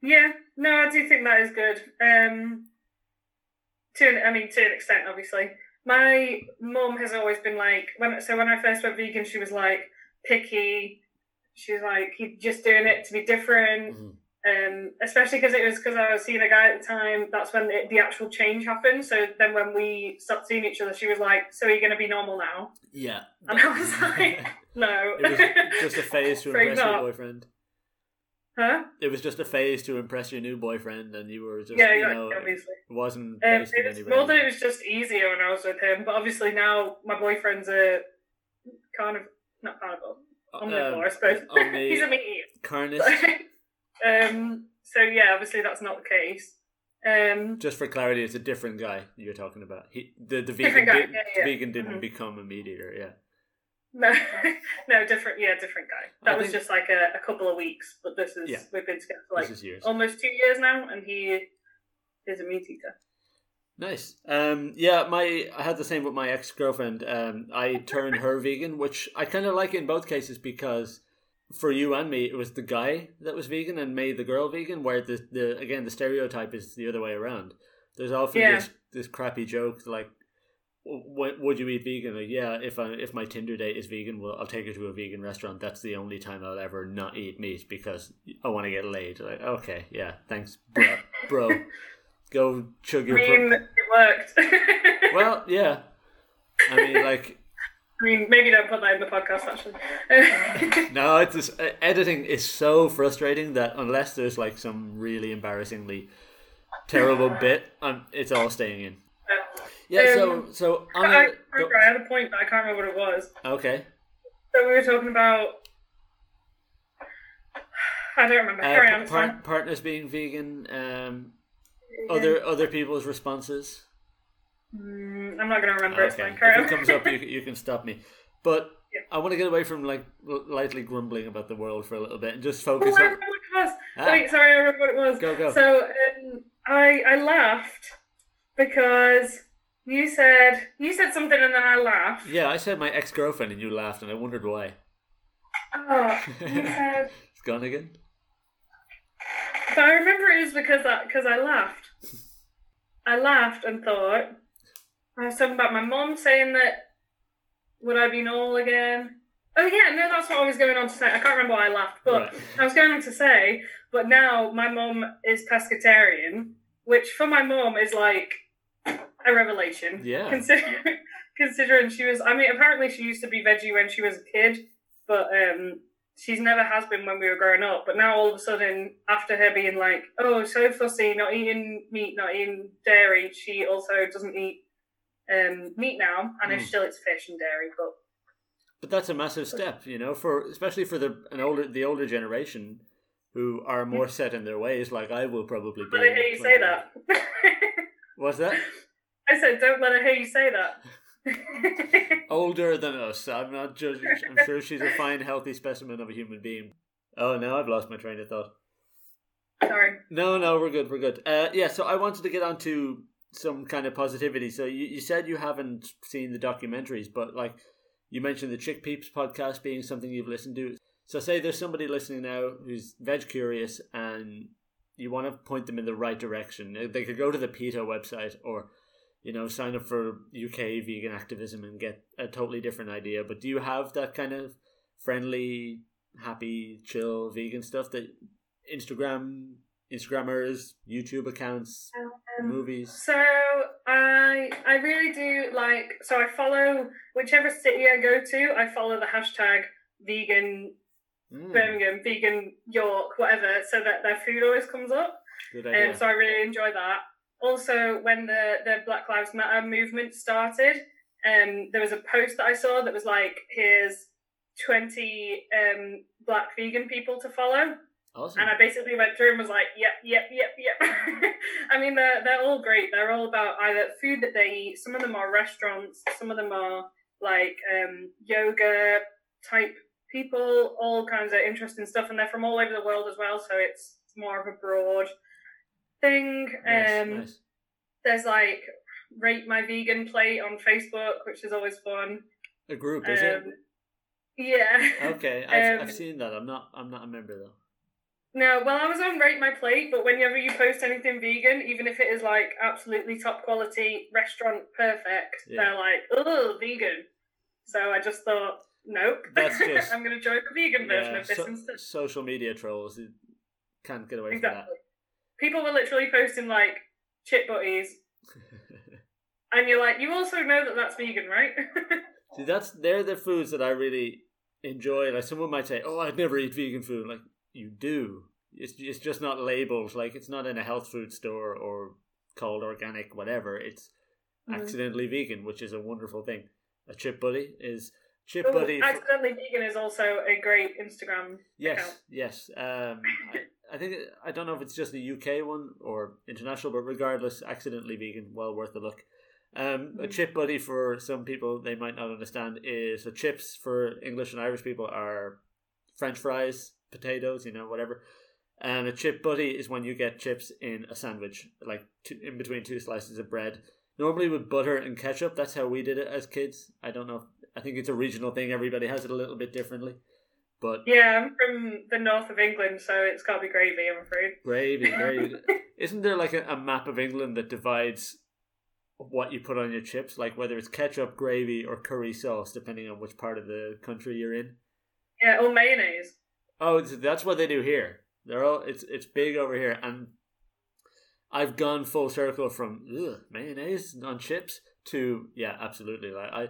Speaker 2: Yeah, no, I do think that is good. Um, to an, I mean, to an extent, obviously. My mum has always been like when so when I first went vegan, she was like picky. She was like, "You're just doing it to be different."
Speaker 1: Mhm.
Speaker 2: Um, especially because it was because I was seeing a guy at the time. That's when the, the actual change happened. So then when we stopped seeing each other, she was like, "So are you going to be normal now?"
Speaker 1: Yeah,
Speaker 2: And I was like, [laughs] "No."
Speaker 1: it was just a phase to [laughs] impress your boyfriend.
Speaker 2: Huh?
Speaker 1: It was just a phase to impress your new boyfriend, and you were just
Speaker 2: Yeah,
Speaker 1: you know
Speaker 2: obviously.
Speaker 1: it wasn't
Speaker 2: Um, it was more that it was just easier when I was with him, but obviously now my boyfriend's a kind of not carnivore, omnivore, I suppose. [laughs] He's a meat eater.
Speaker 1: carnist. [laughs]
Speaker 2: um, so yeah, obviously that's not the case. Um,
Speaker 1: Just for clarity, it's a different guy you're talking about. He the the vegan
Speaker 2: guy,
Speaker 1: did,
Speaker 2: yeah, yeah.
Speaker 1: vegan didn't
Speaker 2: Mhm.
Speaker 1: become a meat eater. Yeah,
Speaker 2: no, [laughs] no, different. Yeah, different guy.
Speaker 1: I
Speaker 2: That was
Speaker 1: think-
Speaker 2: just like a, a couple of weeks, but this is
Speaker 1: Yeah.
Speaker 2: we've been together for like
Speaker 1: this is yours.
Speaker 2: almost two years now, and he is a meat eater.
Speaker 1: Nice. Um, yeah, my I had the same with my ex girlfriend. Um, I turned her vegan, which I kind of like in both cases because for you and me, it was the guy that was vegan and made the girl vegan. Where the the again the stereotype is the other way around. There's often
Speaker 2: Yeah.
Speaker 1: this this crappy joke like, "W- "Would you eat vegan?" Like, yeah, if I if my Tinder date is vegan, well, I'll take her to a vegan restaurant. That's the only time I'll ever not eat meat because I want to get laid. Like, okay, yeah, thanks, bro. bro. [laughs] Go chug
Speaker 2: I
Speaker 1: your. pro-
Speaker 2: mean, it worked. [laughs]
Speaker 1: well, yeah. I mean, like,
Speaker 2: I mean, maybe don't put that in the podcast. Actually, [laughs]
Speaker 1: no, it's just, uh, editing is so frustrating that unless there's like some really embarrassingly terrible bit, um, it's all staying in. Yeah. so,
Speaker 2: Um,
Speaker 1: so on
Speaker 2: I
Speaker 1: a,
Speaker 2: remember I had a point, but I can't remember what it was.
Speaker 1: okay.
Speaker 2: So we were talking about. [sighs] I don't remember.
Speaker 1: Uh,
Speaker 2: on.
Speaker 1: par- par- partners being vegan. Um,
Speaker 2: Yeah.
Speaker 1: other other people's responses.
Speaker 2: Mm, I'm not going to remember. It's
Speaker 1: Okay.
Speaker 2: fine. Carry
Speaker 1: If it comes up, you, you can stop me. But
Speaker 2: Yeah.
Speaker 1: I want to get away from like lightly grumbling about the world for a little bit and just
Speaker 2: Oh,
Speaker 1: focus
Speaker 2: I
Speaker 1: on.
Speaker 2: remember what it was.
Speaker 1: Ah.
Speaker 2: Wait, sorry, I remember what it was.
Speaker 1: Go, go.
Speaker 2: So um, I I laughed because you said you said something and then I laughed.
Speaker 1: Yeah, I said my ex girlfriend and you laughed, and I wondered why.
Speaker 2: Oh, you [laughs] said.
Speaker 1: It's gone again.
Speaker 2: But I remember it was because I, because I laughed. I laughed and thought I was talking about my mom saying that would I be normal again? Oh yeah, no, that's what I was going on to say. I can't remember why I laughed, but
Speaker 1: Right.
Speaker 2: I was going on to say, but now my mom is pescatarian, which for my mom is like a revelation.
Speaker 1: Yeah.
Speaker 2: Considering, [laughs] considering she was, I mean, apparently she used to be veggie when she was a kid, but um, she's never has been when we were growing up. But now all of a sudden, after her being like, oh, so fussy, not eating meat, not eating dairy, she also doesn't eat um, meat now, and
Speaker 1: Mm.
Speaker 2: still it's fish and dairy, but
Speaker 1: But that's a massive step, you know, for especially for the an older the older generation who are more [laughs] set in their ways, like I will probably be.
Speaker 2: let her hear you say that. [laughs]
Speaker 1: What's that?
Speaker 2: I said, don't let her hear you say that. [laughs]
Speaker 1: Older than us. I'm not judging. I'm sure she's a fine, healthy specimen of a human being. Oh, now I've lost my train of thought.
Speaker 2: Sorry.
Speaker 1: No, no, we're good. We're good. Uh, yeah, so I wanted to get on to some kind of positivity. So you, you said you haven't seen the documentaries, but like you mentioned the Chick Peeps podcast being something you've listened to. So say there's somebody listening now who's veg curious and you want to point them in the right direction. They could go to the PETA website or you know sign up for UK vegan activism and get a totally different idea. But do you have that kind of friendly, happy, chill vegan stuff that Instagram Instagrammers, YouTube accounts,
Speaker 2: Um,
Speaker 1: movies?
Speaker 2: So I I really do like so I follow whichever city I go to, I follow the hashtag vegan
Speaker 1: Mm,
Speaker 2: Birmingham, vegan York, whatever, so that their food always comes up.
Speaker 1: good
Speaker 2: Um,
Speaker 1: idea.
Speaker 2: so I really enjoy that. Also, when the, the Black Lives Matter movement started, um, there was a post that I saw that was like, here's 20 um, black vegan people to follow.
Speaker 1: awesome.
Speaker 2: And I basically went through and was like, yep, yep, yep, yep. [laughs] I mean, they're, they're all great. They're all about either food that they eat. Some of them are restaurants. Some of them are like um, yoga type people, all kinds of interesting stuff. And they're from all over the world as well. So it's more of a broad thing.
Speaker 1: Nice,
Speaker 2: um,
Speaker 1: nice.
Speaker 2: There's like Rate My Vegan Plate on Facebook, which is always fun.
Speaker 1: A group, is it?
Speaker 2: Um, yeah.
Speaker 1: Okay, [laughs] I've,
Speaker 2: um,
Speaker 1: I've seen that. I'm not. I'm not a member though.
Speaker 2: No, well, I was on Rate My Plate, but whenever you post anything vegan, even if it is like absolutely top quality, restaurant perfect,
Speaker 1: Yeah.
Speaker 2: they're like, oh, vegan. So I just thought, nope.
Speaker 1: That's [laughs] just-
Speaker 2: I'm going to join the vegan version of this
Speaker 1: so-
Speaker 2: instead.
Speaker 1: social media trolls you can't get away
Speaker 2: Exactly. People were literally posting like chip butties, [laughs] and you're like, you also know that that's vegan, right? [laughs]
Speaker 1: See, that's they're the foods that I really enjoy. Like someone might say, "Oh, I'd never eat vegan food." Like you do. It's it's just not labeled. Like it's not in a health food store or called organic, whatever. It's
Speaker 2: Mhm.
Speaker 1: accidentally vegan, which is a wonderful thing. A chip buddy is chip
Speaker 2: Ooh,
Speaker 1: buddy. for-
Speaker 2: accidentally vegan is also a great Instagram.
Speaker 1: Yes,
Speaker 2: account.
Speaker 1: yes. Um, [laughs] I, think I don't know if it's just a UK one or international, but regardless, accidentally vegan, well worth a look. Um, a
Speaker 2: Mhm.
Speaker 1: chip buddy for some people they might not understand is so chips for English and Irish people are French fries, potatoes, you know, whatever. And a chip buddy is when you get chips in a sandwich, like two, in between two slices of bread. Normally with butter and ketchup. That's how we did it as kids. I don't know. I think it's a regional thing. Everybody has it a little bit differently. But
Speaker 2: Yeah, I'm from the north of England, so it's got to be gravy, I'm afraid.
Speaker 1: Gravy, [laughs] gravy. Isn't there like a, a map of England that divides what you put on your chips, like whether it's ketchup, gravy, or curry sauce, depending on which part of the country you're in?
Speaker 2: Yeah, or mayonnaise.
Speaker 1: Oh, that's what they do here. They're all it's it's big over here, and I've gone full circle from ugh, mayonnaise on chips to yeah, absolutely. Like I,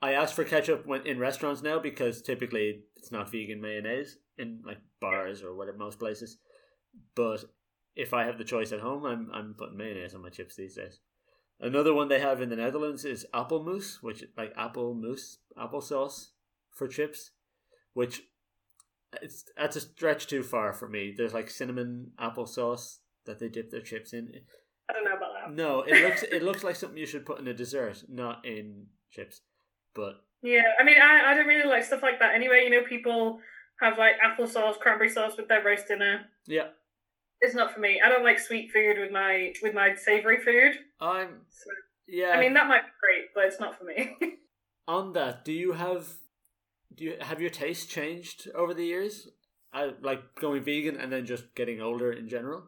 Speaker 1: I ask for ketchup when in restaurants now because typically it's not vegan mayonnaise in like bars or whatever most places. But if I have the choice at home, I'm I'm putting mayonnaise on my chips these days. Another one they have in the Netherlands is apple mousse, which like apple mousse, applesauce for chips, which it's that's a stretch too far for me. There's like cinnamon applesauce that they dip their chips in.
Speaker 2: I don't know about that.
Speaker 1: No, it looks it looks like something you should put in a dessert, not in chips. But
Speaker 2: Yeah, I mean, I, I don't really like stuff like that anyway. You know, people have like applesauce, cranberry sauce with their roast dinner.
Speaker 1: yeah,
Speaker 2: It's not for me. I don't like sweet food with my with my savory food.
Speaker 1: I'm
Speaker 2: So,
Speaker 1: yeah.
Speaker 2: I mean, that might be great, but it's not for me. [laughs]
Speaker 1: on that, do you have do you have your taste changed over the years? I like going vegan and then just getting older in general.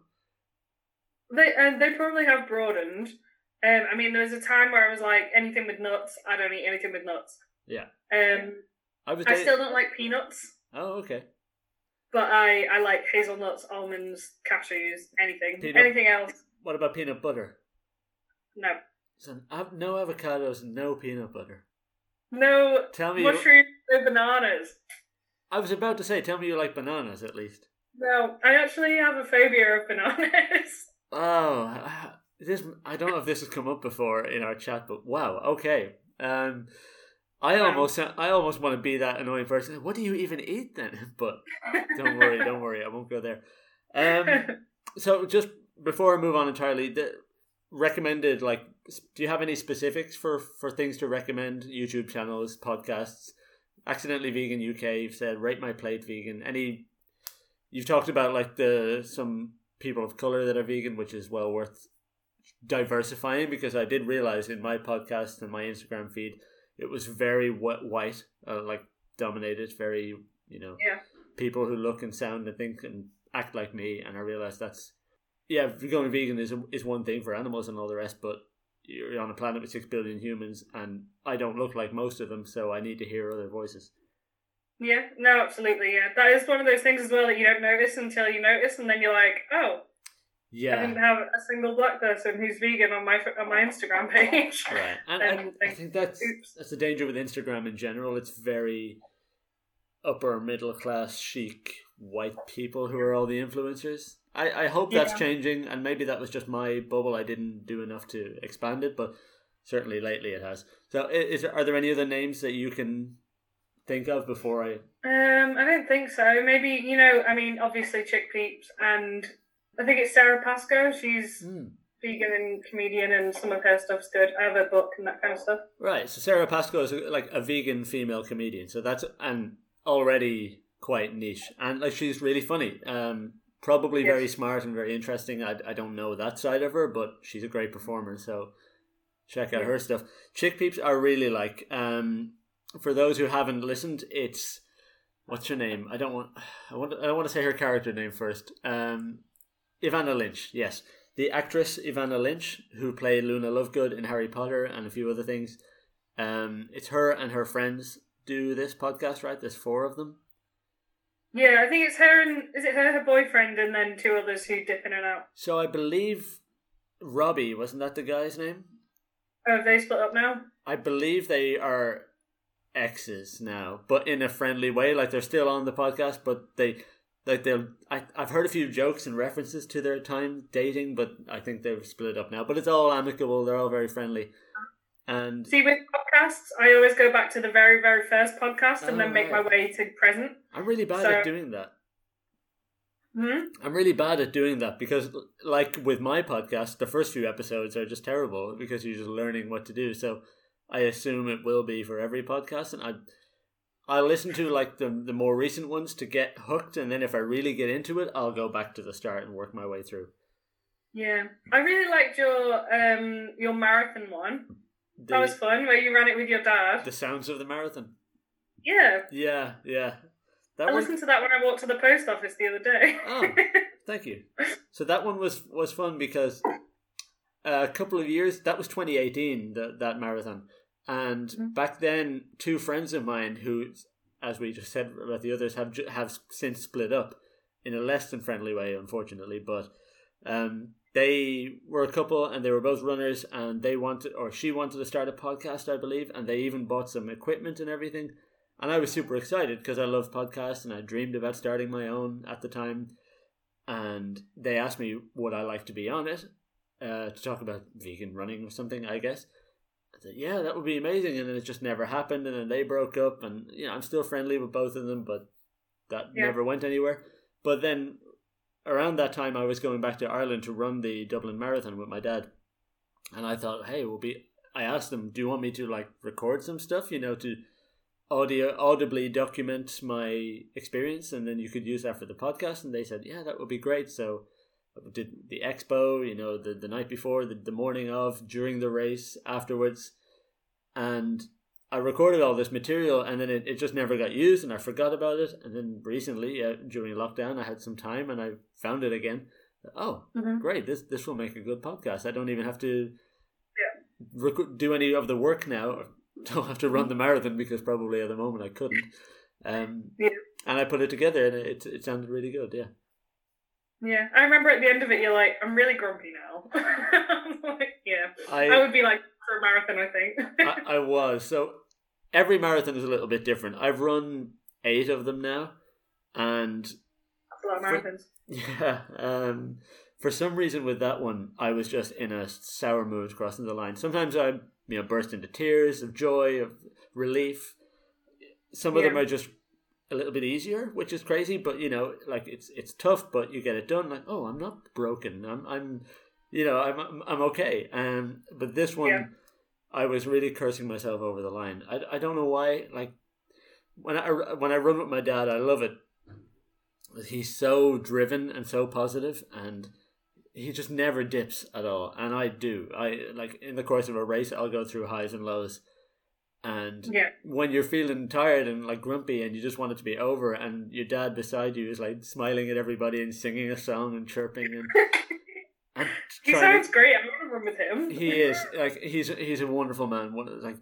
Speaker 2: they and they probably have broadened. Um, I mean, there was a time where I was like, anything with nuts, I don't eat anything with nuts.
Speaker 1: Yeah.
Speaker 2: Um,
Speaker 1: I was.
Speaker 2: I still don't like peanuts,
Speaker 1: oh, okay.
Speaker 2: but I I like hazelnuts, almonds, cashews, anything.
Speaker 1: Peanut-
Speaker 2: Anything else?
Speaker 1: What about peanut butter?
Speaker 2: No.
Speaker 1: So, no avocados, no peanut butter.
Speaker 2: No
Speaker 1: Tell me. You,
Speaker 2: mushrooms or bananas.
Speaker 1: I was about to say, tell me you like bananas at least.
Speaker 2: No, I actually have a phobia of bananas. [laughs]
Speaker 1: Oh, this I don't know if this has come up before in our chat, but wow, okay. Um, I almost I almost want to be that annoying person. What do you even eat then? [laughs] But don't worry, don't worry, I won't go there. Um, [laughs] so just before I move on entirely, the recommended like, do you have any specifics for for things to recommend? YouTube channels, podcasts, accidentally vegan UK. You've said rate my plate vegan. Any? You've talked about like the some people of color that are vegan, which is well worth diversifying because I did realize in my podcast and my Instagram feed it was very wh- white, uh, like dominated, very you know
Speaker 2: Yeah.
Speaker 1: people who look and sound and think and act like me, and I realized that's yeah, going vegan is is one thing for animals and all the rest, but you're on a planet with six billion humans, and I don't look like most of them, so I need to hear other voices.
Speaker 2: yeah, no, absolutely, yeah. That is one of those things as well that you don't notice until you notice, and then you're like, oh, I didn't have a single black person who's vegan on my on my Instagram page. [laughs]
Speaker 1: right, and,
Speaker 2: And
Speaker 1: and I
Speaker 2: think,
Speaker 1: think that's
Speaker 2: Oops.
Speaker 1: that's the danger with Instagram in general. It's very upper middle class chic white people who are all the influencers. I, I hope that's
Speaker 2: Yeah.
Speaker 1: changing, and maybe that was just my bubble. I didn't do enough to expand it, but certainly lately it has. So, is there, are there any other names that you can think of before I?
Speaker 2: Um, I don't think so. Maybe you know. I mean, obviously Chick Peeps, and I think it's Sara Pascoe. She's
Speaker 1: Hmm.
Speaker 2: vegan and comedian, and some of her stuff's good. I have a book and that kind of stuff.
Speaker 1: Right. So Sara Pascoe is like a vegan female comedian. So that's and already quite niche, and like she's really funny. Um, probably
Speaker 2: Yes.
Speaker 1: very smart and very interesting. I I don't know that side of her, but she's a great performer. So check out
Speaker 2: Yeah.
Speaker 1: her stuff. Chick Peeps are really like. Um, for those who haven't listened, it's what's her name? I don't want. I want. I don't want to say her character name first. Um, Evanna Lynch. Yes, the actress Evanna Lynch, who played Luna Lovegood in Harry Potter and a few other things. Um, it's her and her friends do this podcast, right? There's four of them.
Speaker 2: Yeah, I think it's her and is it her, her boyfriend, and then two others who dip in and out.
Speaker 1: So I believe Robbie wasn't that the guy's name?
Speaker 2: Oh, have they split up now?
Speaker 1: I believe they are exes now, but in a friendly way. Like they're still on the podcast, but they like they'll. I I've heard a few jokes and references to their time dating, but I think they've split up now. But it's all amicable. They're all very friendly, and
Speaker 2: See, with podcasts, I always go back to the very, very first podcast and
Speaker 1: Oh,
Speaker 2: then make
Speaker 1: right.
Speaker 2: my way to present.
Speaker 1: I'm really bad
Speaker 2: So-
Speaker 1: at doing that.
Speaker 2: Hmm?
Speaker 1: I'm really bad at doing that because, like with my podcast, the first few episodes are just terrible because you're just learning what to do. So I assume it will be for every podcast, and I I listen to like the the more recent ones to get hooked, and then if I really get into it, I'll go back to the start and work my way through.
Speaker 2: Yeah, I really liked your um your marathon one. That was fun, where you ran it with your dad.
Speaker 1: the sounds of the marathon.
Speaker 2: Yeah,
Speaker 1: Yeah, yeah. That
Speaker 2: I
Speaker 1: one,
Speaker 2: listened to that when I walked to the post office the other day.
Speaker 1: Oh. Thank you. So that one was was fun because a couple of years that was 2018 that that marathon, and
Speaker 2: Mhm.
Speaker 1: back then two friends of mine who, as we just said about the others, have have since split up in a less than friendly way, unfortunately. But um, they were a couple and they were both runners, and they wanted or she wanted to start a podcast, I believe, and they even bought some equipment and everything. And I was super excited because I love podcasts and I dreamed about starting my own at the time and they asked me would I like to be on it uh, to talk about vegan running or something, I guess. Said, yeah, that would be amazing, and then it just never happened, and then they broke up, and you know I'm still friendly with both of them, but that
Speaker 2: Yeah.
Speaker 1: never went anywhere. But then around that time, I was going back to Ireland to run the Dublin Marathon with my dad, and I thought, hey, we'll be. I asked them, do you want me to like record some stuff, you know, to audio audibly document my experience and then you could use that for the podcast and they said yeah that would be great so did the expo you know the, the night before the, the morning of during the race afterwards and i recorded all this material and then it, it just never got used and i forgot about it and then recently uh, during lockdown i had some time and i found it again oh
Speaker 2: Mhm.
Speaker 1: great this this will make a good podcast i don't even have to rec- do any of the work now [laughs] don't have to run the marathon because probably at the moment I couldn't. Um,
Speaker 2: Yeah.
Speaker 1: And I put it together and it it sounded really good. Yeah.
Speaker 2: Yeah, I remember at the end of it, you're like, I'm really grumpy now. [laughs] I'm like, yeah, I,
Speaker 1: I
Speaker 2: would be like for a marathon, I think.
Speaker 1: I, I was so every marathon is a little bit different. I've run eight of them now, and
Speaker 2: a lot of marathons. [laughs]
Speaker 1: yeah, um, for some reason with that one, I was just in a sour mood crossing the line. Sometimes I you know burst into tears of joy of relief. Some of them
Speaker 2: Yeah.
Speaker 1: are just a little bit easier, which is crazy. But you know, like it's it's tough, but you get it done. Like oh, I'm not broken. I'm I'm you know I'm I'm, okay. Um, but this one,
Speaker 2: Yeah.
Speaker 1: I was really cursing myself over the line. I, I don't know why. Like when I when I run with my dad, I love it. He's so driven and so positive, and he just never dips at all. And I do. I like in the course of a race, I'll go through highs and lows. And
Speaker 2: Yeah,
Speaker 1: when you're feeling tired and like grumpy and you just want it to be over and your dad beside you is like smiling at everybody and singing a song and chirping and, [laughs] and
Speaker 2: he sounds great. I'm gonna run with him.
Speaker 1: he is like he's he's a wonderful man one like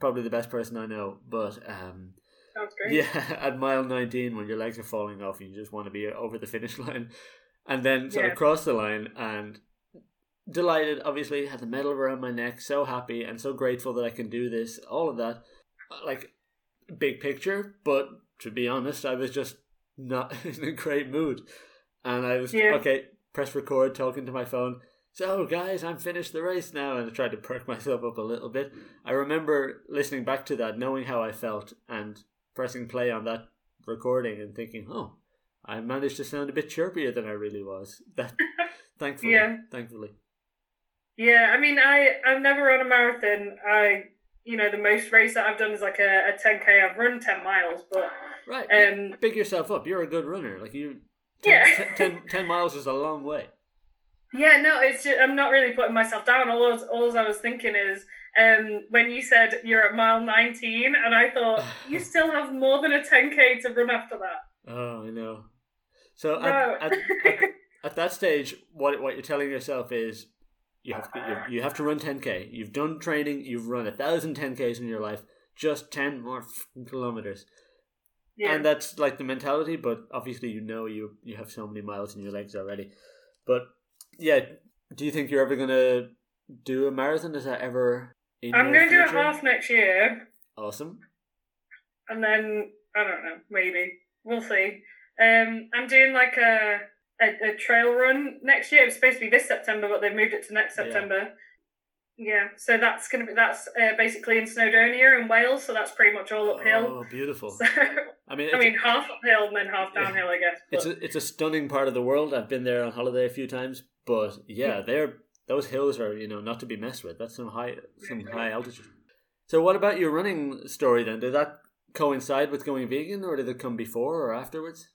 Speaker 1: probably the best person I know but um
Speaker 2: sounds great.
Speaker 1: yeah [laughs] at mile 19 when your legs are falling off and you just want to be over the finish [laughs] line and then sort
Speaker 2: Yeah.
Speaker 1: of cross the line and delighted obviously had the medal around my neck so happy and so grateful that i can do this all of that Uh, like big picture but to be honest, I was just not [laughs] in a great mood, and I was
Speaker 2: Yeah.
Speaker 1: okay. Press record, talking to my phone. So, guys, I'm finished the race now, and I tried to perk [laughs] myself up a little bit. I remember listening back to that, knowing how I felt, and pressing play on that recording and thinking, "Oh, I managed to sound a bit chirpier than I really was." That, [laughs] thankfully,
Speaker 2: Yeah.
Speaker 1: thankfully.
Speaker 2: Yeah, I mean, I I've never run a marathon. I you know the most race that I've done is like a, a 10k. I've run 10 miles, but
Speaker 1: Right.
Speaker 2: um
Speaker 1: Big yourself up. You're a good runner. Like you. 10,
Speaker 2: Yeah.
Speaker 1: 10, 10 miles is a long way.
Speaker 2: yeah, no, it's just, I'm not really putting myself down. All I was, all I was thinking is um when you said you're at mile 19, and I thought [sighs] you still have more than a 10k to run after that.
Speaker 1: Oh, I know. So
Speaker 2: No.
Speaker 1: at, at, [laughs] at, at that stage, what what you're telling yourself is you have to, you, have to run 10k. You've done training. You've run a thousand 10ks in your life. Just 10 more kilometers.
Speaker 2: yeah.
Speaker 1: And that's like the mentality. But obviously, you know you you have so many miles in your legs already. But yeah, do you think you're ever gonna do a marathon? Is that ever? In
Speaker 2: I'm
Speaker 1: your
Speaker 2: going to do a half next year.
Speaker 1: Awesome.
Speaker 2: and then I don't know, maybe we'll see. Um, I'm doing like a, a a trail run next year. It was supposed to be this September, but they've moved it to next September. Yeah, so that's gonna be that's uh, basically in Snowdonia in Wales. So that's pretty much all uphill.
Speaker 1: Oh, beautiful.
Speaker 2: So
Speaker 1: I mean, [laughs]
Speaker 2: I mean, half uphill and then half downhill, I guess.
Speaker 1: it's a it's a stunning part of the world. I've been there on holiday a few times, but yeah, they're those hills are you know not to be messed with. That's some high some high altitude. So, what about your running story then? Did that coincide with going vegan, or did it come before or afterwards?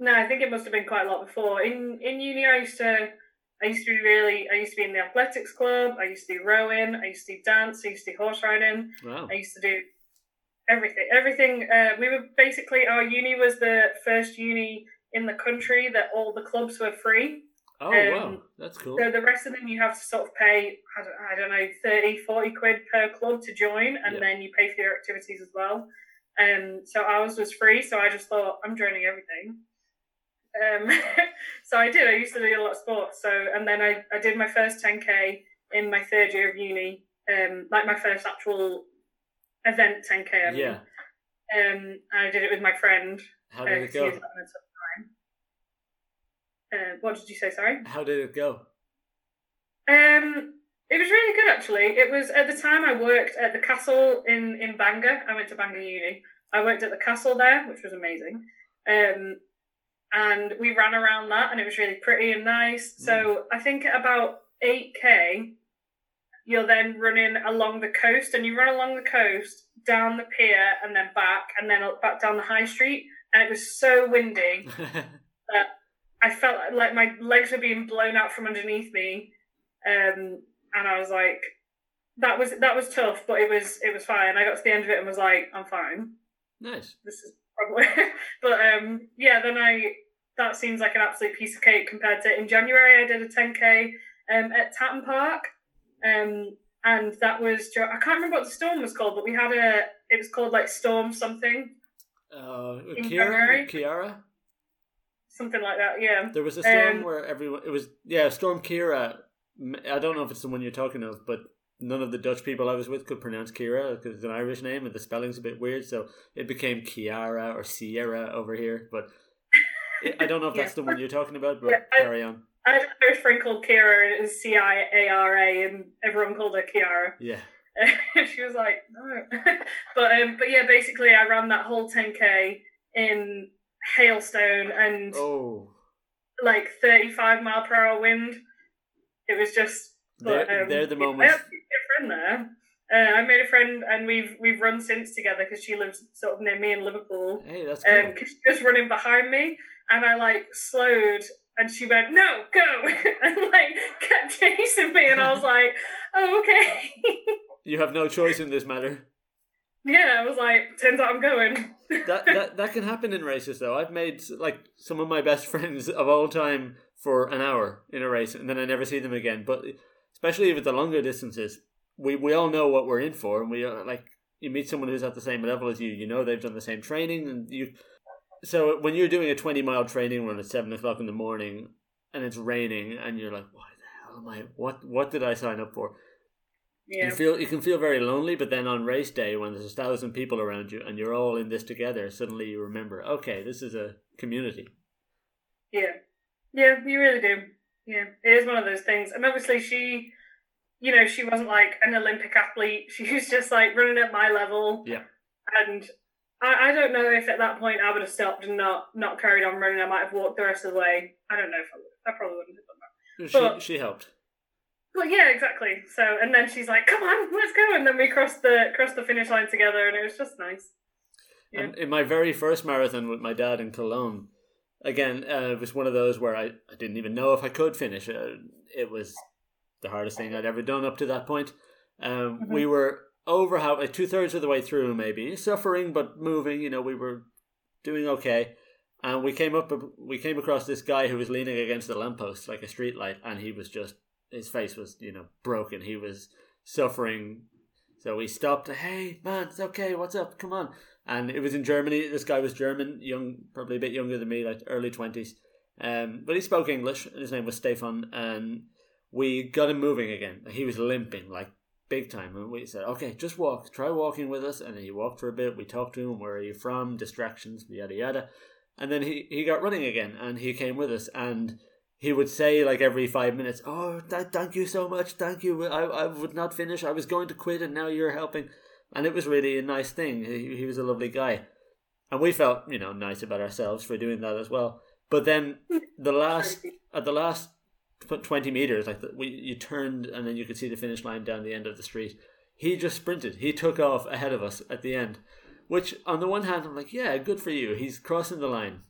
Speaker 2: No, I think it must have been quite a lot before. In in uni, I used to. I used to be really. I used to be in the athletics club. I used to do rowing. I used to do dance. I used to do horse riding.
Speaker 1: Wow.
Speaker 2: I used to do everything. Everything. Uh, we were basically our uni was the first uni in the country that all the clubs were free.
Speaker 1: Oh
Speaker 2: um,
Speaker 1: wow, that's cool.
Speaker 2: So the rest of them you have to sort of pay. I don't, I don't know, 30, 40 quid per club to join, and
Speaker 1: Yeah.
Speaker 2: then you pay for your activities as well. Um, so ours was free. So I just thought I'm joining everything. Um, [laughs] so I did. I used to do a lot of sports. So and then I, I did my first 10k in my third year of uni. Um, like my first actual event 10k. I mean.
Speaker 1: yeah.
Speaker 2: Um, and I did it with my friend.
Speaker 1: How
Speaker 2: uh,
Speaker 1: did it
Speaker 2: 'cause he
Speaker 1: go?
Speaker 2: was having a tough time. Uh, what did you say? Sorry.
Speaker 1: How did it go?
Speaker 2: Um, it was really good actually. It was at the time I worked at the castle in in Bangor. I went to Bangor Uni. I worked at the castle there, which was amazing. Um, and we ran around that, and it was really pretty and nice. So I think at about eight k, you're then running along the coast, and you run along the coast down the pier, and then back, and then back down the high street. And it was so windy. [laughs] That I felt like my legs were being blown out from underneath me, um, and I was like, that was that was tough, but it was it was fine. I got to the end of it and was like, I'm fine.
Speaker 1: nice.
Speaker 2: This is probably, [laughs] but um, yeah. Then I that seems like an absolute piece of cake compared to in January I did a 10k um, at Tatton Park, um, and that was I can't remember what the storm was called, but we had a it was called like Storm something
Speaker 1: Uh, Kiara, Kiara.
Speaker 2: something like that. Yeah.
Speaker 1: There was a storm
Speaker 2: Um,
Speaker 1: where everyone. It was yeah, Storm Ciara. I don't know if it's the one you're talking of, but none of the Dutch people I was with could pronounce Ciara because it's an Irish name and the spelling's a bit weird. So it became Kiara or Sierra over here. But I don't know if that's the one you're talking about. But
Speaker 2: Yeah, I-
Speaker 1: carry on.
Speaker 2: I had a friend called Ciara, and C I A R A, and everyone called her Kiara.
Speaker 1: Yeah. [laughs]
Speaker 2: She was like, no. [laughs] but um, but yeah, basically, I ran that whole 10k in hailstone and
Speaker 1: Oh,
Speaker 2: like 35 mile per hour wind. It was just.
Speaker 1: they're,
Speaker 2: um,
Speaker 1: they're the
Speaker 2: I
Speaker 1: moments.
Speaker 2: have a friend there. Uh, I made a friend, and we've we've run since together because she lives sort of near me in Liverpool.
Speaker 1: Hey, that's cool.
Speaker 2: Um, 'cause she was running behind me, and I like slowed, and she went, "No, go!" [laughs] and like kept chasing me, and I was like, "Oh, okay."
Speaker 1: you have no choice in this matter.
Speaker 2: yeah, I was like, "Turns out I'm going." [laughs]
Speaker 1: that, that that can happen in races though. I've made like some of my best [laughs] friends of all time for an hour in a race, and then I never see them again. But especially with the longer distances, we we all know what we're in for, and we are like you meet someone who's at the same level as you. You know they've done the same training, and you. So when you're doing a twenty mile training run at seven o'clock in the morning, and it's raining, and you're like, "Why the hell am I? What what did I sign up for?"
Speaker 2: Yeah.
Speaker 1: You feel you can feel very lonely, but then on race day, when there's a thousand people around you and you're all in this together, suddenly you remember, okay, this is a community.
Speaker 2: Yeah. Yeah, you really do. Yeah. It is one of those things. And obviously she you know, she wasn't like an Olympic athlete. [laughs] She was just like running at my level.
Speaker 1: Yeah.
Speaker 2: And I, I don't know if at that point I would have stopped and not not carried on running. I might have walked the rest of the way. I don't know if I would. I probably wouldn't have done that.
Speaker 1: She
Speaker 2: But-
Speaker 1: she helped.
Speaker 2: Well, yeah, exactly. So, and then she's like, "Come on, let's go!" And then we crossed the crossed the finish line together, and it was just nice. Yeah.
Speaker 1: And in my very first marathon with my dad in Cologne, again, uh, it was one of those where I, I didn't even know if I could finish. Uh, it was the hardest thing I'd ever done up to that point. Um,
Speaker 2: Mhm.
Speaker 1: We were over like two thirds of the way through, maybe suffering but moving. You know, we were doing okay, and we came up. We came across this guy who was leaning against the lamppost like a streetlight, and he was just his face was you know broken. He was suffering. So we stopped. Hey man, it's okay. What's up? Come on. And it was in Germany. This guy was German, young, probably a bit younger than me, like early twenties. Um, but he spoke English. and His name was Stefan, and we got him moving again. He was limping like big time, and we said, "Okay, just walk. Try walking with us." And he walked for a bit. We talked to him. Where are you from? Distractions, yada yada. And then he he got running again, and he came with us, and he would say like every five minutes, "Oh, th- thank you so much, thank you. I I would not finish. I was going to quit, and now you're helping." And it was really a nice thing. He, he was a lovely guy, and we felt you know nice about ourselves for doing that as well. But then the last at the last tw- twenty meters, like the, we you turned and then you could see the finish line down the end of the street. He just sprinted. He took off ahead of us at the end, which on the one hand I'm like, yeah, good for you. He's crossing the line,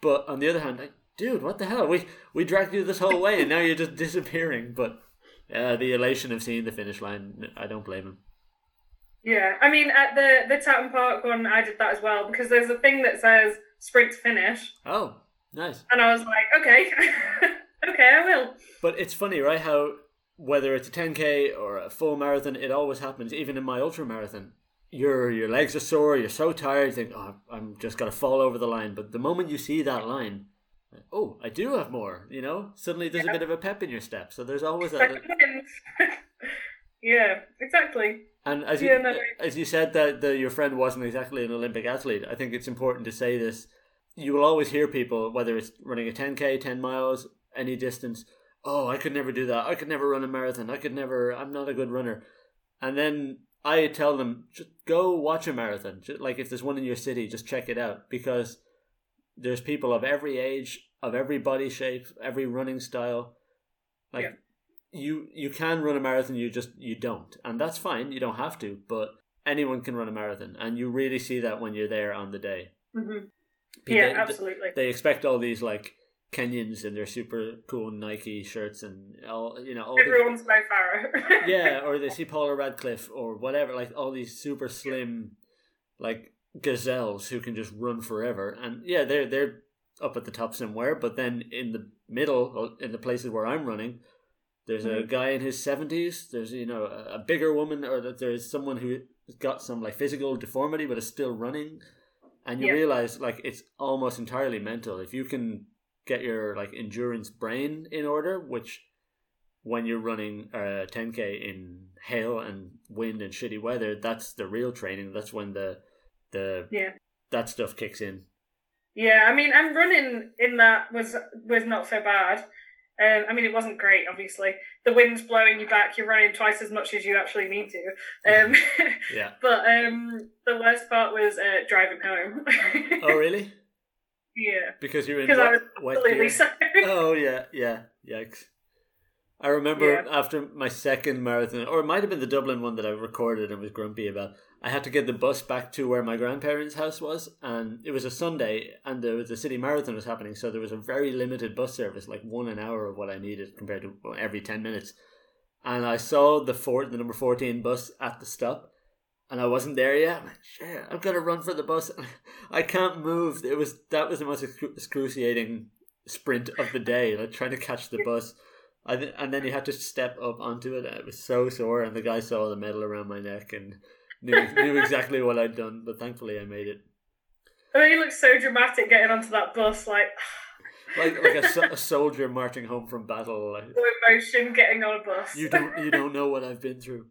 Speaker 1: but on the other hand, like, dude, what the hell? We we dragged you this whole way and now you're just [laughs] disappearing. But uh, the elation of seeing the finish line, I don't blame him.
Speaker 2: Yeah, I mean, at the the Tatton Park one, I did that as well because there's a thing that says sprint to finish,
Speaker 1: Oh, nice.
Speaker 2: and I was like, okay, [laughs] okay, I will.
Speaker 1: But it's funny, right? How whether it's a 10k or a full marathon, it always happens. Even in my ultra marathon, your your legs are sore. You're so tired. You think, oh, I'm just gonna fall over the line. But the moment you see that line, oh, I do have more. You know, suddenly there's a bit of a pep in your step. So there's always that. [laughs]
Speaker 2: yeah, exactly.
Speaker 1: And as you
Speaker 2: Yeah, no.
Speaker 1: as you said that the, your friend wasn't exactly an Olympic athlete, I think it's important to say this. You will always hear people, whether it's running a 10k, 10 miles, any distance. Oh, I could never do that. I could never run a marathon. I could never. I'm not a good runner. And then I tell them, just go watch a marathon. Just, like if there's one in your city, just check it out because there's people of every age, of every body shape, every running style. Like
Speaker 2: Yeah.
Speaker 1: you you can run a marathon, you just you don't, and that's fine. You don't have to, but anyone can run a marathon, and you really see that when you're there on the day. Mm-hmm.
Speaker 2: Yeah,
Speaker 1: they-
Speaker 2: absolutely.
Speaker 1: They expect all these like Kenyans in their super cool Nike shirts and all you know all the,
Speaker 2: Everyone's Mo Farah. [laughs]
Speaker 1: yeah, or they see Paula Radcliffe or whatever, like all these super slim, like gazelles who can just run forever. And yeah, they're they're up at the top somewhere, but then in the middle, in the places where I'm running, there's a
Speaker 2: Mhm.
Speaker 1: guy in his seventies. There's you know a, a bigger woman, or that there's someone who's got some like physical deformity but is still running. And you
Speaker 2: Yeah.
Speaker 1: realize like it's almost entirely mental. If you can get your like endurance brain in order, which when you're running a 10k in hail and wind and shitty weather, that's the real training. That's when the the
Speaker 2: Yeah.
Speaker 1: that stuff kicks in.
Speaker 2: Yeah, I mean, and running in that was was not so bad. Um, I mean, it wasn't great. Obviously, the wind's blowing you back. You're running twice as much as you actually need to. Um, [laughs]
Speaker 1: Yeah. [laughs]
Speaker 2: but um, the worst part was uh, driving home.
Speaker 1: Oh really? [laughs]
Speaker 2: yeah,
Speaker 1: Because you're in
Speaker 2: because I was
Speaker 1: wet, wet gear.
Speaker 2: so.
Speaker 1: Oh yeah, yeah, yikes. I remember
Speaker 2: Yeah.
Speaker 1: after my second marathon, or it might have been the Dublin one that I recorded and was grumpy about. I had to get the bus back to where my grandparents' house was, and it was a Sunday, and the the city marathon was happening, so there was a very limited bus service, like one an hour of what I needed compared to every ten minutes. And I saw the four, the number fourteen bus at the stop, and I wasn't there yet. I'm like, shit, I've got to run for the bus. [laughs] I can't move. It was that was the most excru- excruciating sprint of the day, like trying to catch the bus. I th- and then you had to step up onto it. It was so sore, and the guy saw the medal around my neck and knew [laughs] knew exactly what I'd done. But thankfully, I made it.
Speaker 2: I mean, he looked so dramatic getting onto that bus, like [sighs]
Speaker 1: Like like a, a soldier marching home from battle. Like, [laughs]
Speaker 2: no emotion getting on a bus.
Speaker 1: you don't you don't know what I've been through.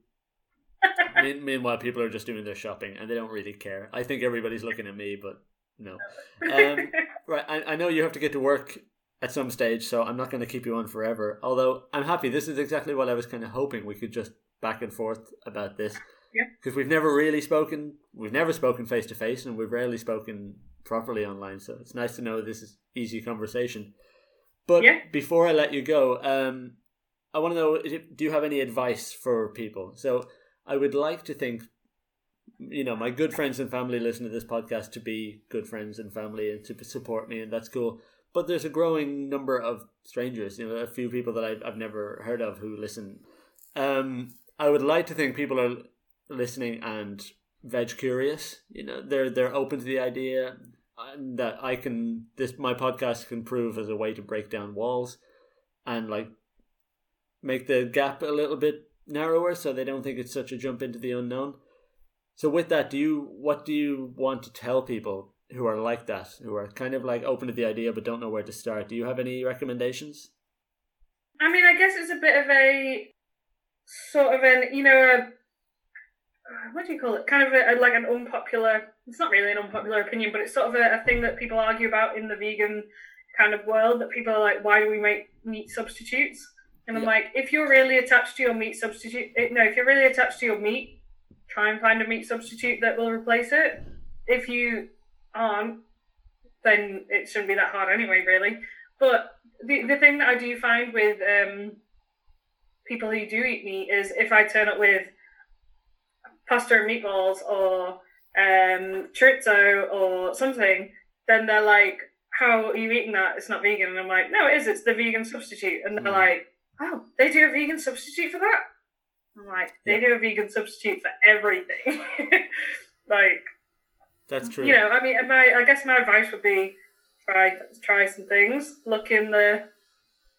Speaker 1: Meanwhile, people are just doing their shopping and they don't really care. I think everybody's looking at me, but no. Um, [laughs] right, I, I know you have to get to work at some stage, so I'm not going to keep you on forever. Although I'm happy. This is exactly what I was kind of hoping we could just back and forth about this. Because we've never really spoken, we've never spoken face to face, and we've rarely spoken properly online. So it's nice to know this is easy conversation. But
Speaker 2: Yeah.
Speaker 1: before I let you go, um, I want to know: do you have any advice for people? So I would like to think, you know, my good friends and family listen to this podcast to be good friends and family and to support me, and that's cool. But there's a growing number of strangers, you know, a few people that I've, I've never heard of who listen. Um, I would like to think people are listening and veg curious. You know, they're they're open to the idea that I can this my podcast can prove as a way to break down walls and like make the gap a little bit narrower so they don't think it's such a jump into the unknown. So with that, do you what do you want to tell people who are like that, who are kind of like open to the idea but don't know where to start? Do you have any recommendations?
Speaker 2: I mean, I guess it's a bit of a sort of an, you know, a uh, what do you call it? Kind of a, like an unpopular. It's not really an unpopular opinion, but it's sort of a, a thing that people argue about in the vegan kind of world. That people are like, why do we make meat substitutes? And I'm
Speaker 1: Yeah.
Speaker 2: like, if you're really attached to your meat substitute, eh, no, if you're really attached to your meat, try and find a meat substitute that will replace it. If you aren't, then it shouldn't be that hard anyway, really. But the the thing that I do find with um, people who do eat meat is if I turn up with pasta and meatballs or um, chorizo or something, then they're like, "How are you eating that? It's not vegan." And I'm like, "No, it is. It's the vegan substitute." And they're
Speaker 1: Mm.
Speaker 2: like, "Oh, they do a vegan substitute for that." I'm like, "They
Speaker 1: Yeah.
Speaker 2: do a vegan substitute for everything." [laughs] like,
Speaker 1: That's true.
Speaker 2: you know, I mean, my I guess my advice would be try try some things. Look in the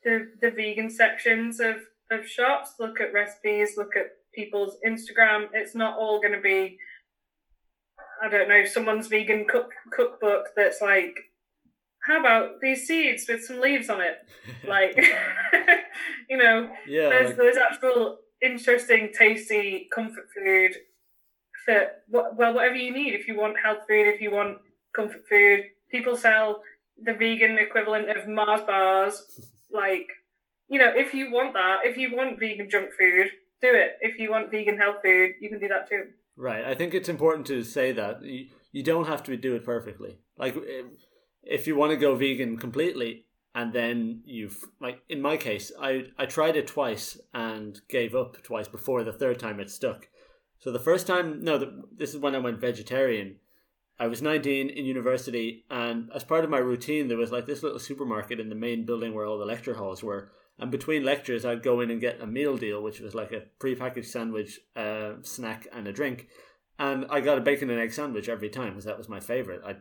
Speaker 2: the the vegan sections of of shops. Look at recipes. Look at people's Instagram. It's not all going to be. I don't know someone's vegan cook cookbook that's like, how about these seeds with some leaves on it? [laughs] Like, [laughs] you know,
Speaker 1: yeah,
Speaker 2: there's
Speaker 1: like-
Speaker 2: there's actual interesting, tasty comfort food for well whatever you need. If you want health food, if you want comfort food, people sell the vegan equivalent of Mars bars. Like, you know, if you want that, if you want vegan junk food, do it. If you want vegan health food, you can do that too.
Speaker 1: Right. I think it's important to say that you, you don't have to do it perfectly. Like eh, if, you want to go vegan completely and then you've like in my case, I I tried it twice and gave up twice before the third time it stuck. So the first time, no, the, this is when I went vegetarian. I was 19 in university, and as part of my routine, there was like this little supermarket in the main building where all the lecture halls were. And between lectures, I'd go in and get a meal deal, which was like a prepackaged sandwich, uh, snack, and a drink. And I got a bacon and egg sandwich every time because that was my favorite. I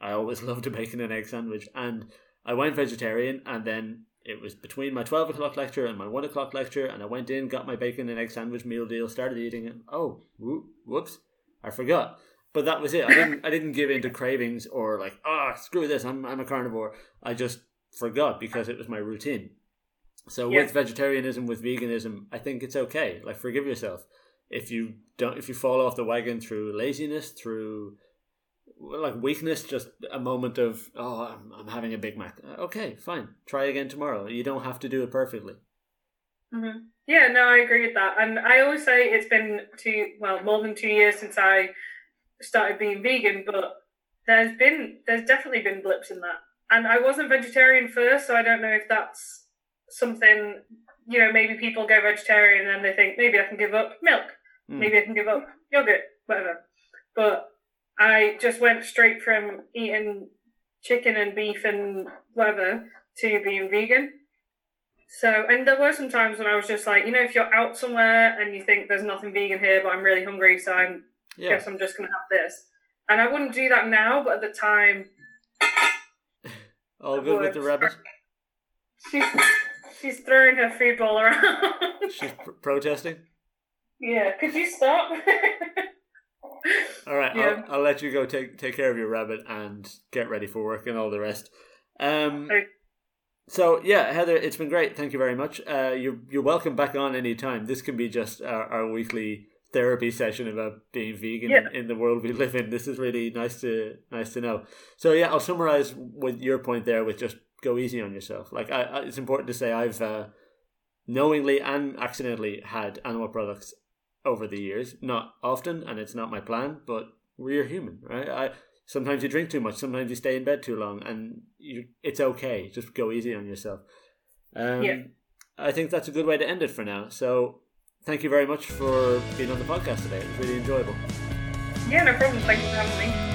Speaker 1: I always [laughs] loved a bacon and egg sandwich. And I went vegetarian, and then it was between my 12 o'clock lecture and my 1 o'clock lecture, and I went in, got my bacon and egg sandwich meal deal, started eating it. Oh, whoops, I forgot. But that was it. I didn't I didn't give in to cravings or like, ah, screw this, I'm, I'm a carnivore. I just forgot because it was my routine. So
Speaker 2: Yeah.
Speaker 1: with vegetarianism, with veganism, I think it's okay. Like forgive yourself if you don't if you fall off the wagon through laziness, through like weakness, just a moment of oh I'm, I'm having a Big Mac. Uh, Okay, fine, try again tomorrow. You don't have to do it perfectly.
Speaker 2: hmm Yeah, no, I agree with that. And I always say it's been two, well, more than two years since I started being vegan, but there's been, there's definitely been blips in that. And I wasn't vegetarian first, so I don't know if that's something, you know, maybe people go vegetarian and they think maybe I can give up milk,
Speaker 1: Mm.
Speaker 2: maybe I can give up yogurt, whatever. But I just went straight from eating chicken and beef and whatever to being vegan. So, and there were some times when I was just like, you know, if you're out somewhere and you think there's nothing vegan here, but I'm really hungry, so I
Speaker 1: Yeah,
Speaker 2: guess I'm just going to have this. And I wouldn't do that now, but at the time,
Speaker 1: all good with the rabbit.
Speaker 2: she's, she's throwing her food ball around.
Speaker 1: She's pr- protesting.
Speaker 2: yeah, could you stop? [laughs]
Speaker 1: All right,
Speaker 2: Yeah.
Speaker 1: I'll, I'll let you go take take care of your rabbit and get ready for work and all the rest. Um, so yeah, Heather, it's been great. Thank you very much. Uh, you're you're welcome back on any time. This can be just our, our weekly therapy session about being vegan
Speaker 2: Yeah.
Speaker 1: in the world we live in. This is really nice to nice to know. So yeah, I'll summarize with your point there with just go easy on yourself. Like I, I it's important to say I've uh, knowingly and accidentally had animal products over the years. Not often, and it's not my plan, but we're human, right? I sometimes you drink too much, sometimes you stay in bed too long, and you it's okay. Just go easy on yourself. Um,
Speaker 2: Yeah.
Speaker 1: I think that's a good way to end it for now. So thank you very much for being on the podcast today. It was really enjoyable.
Speaker 2: Yeah, no problem. Thank you for having me.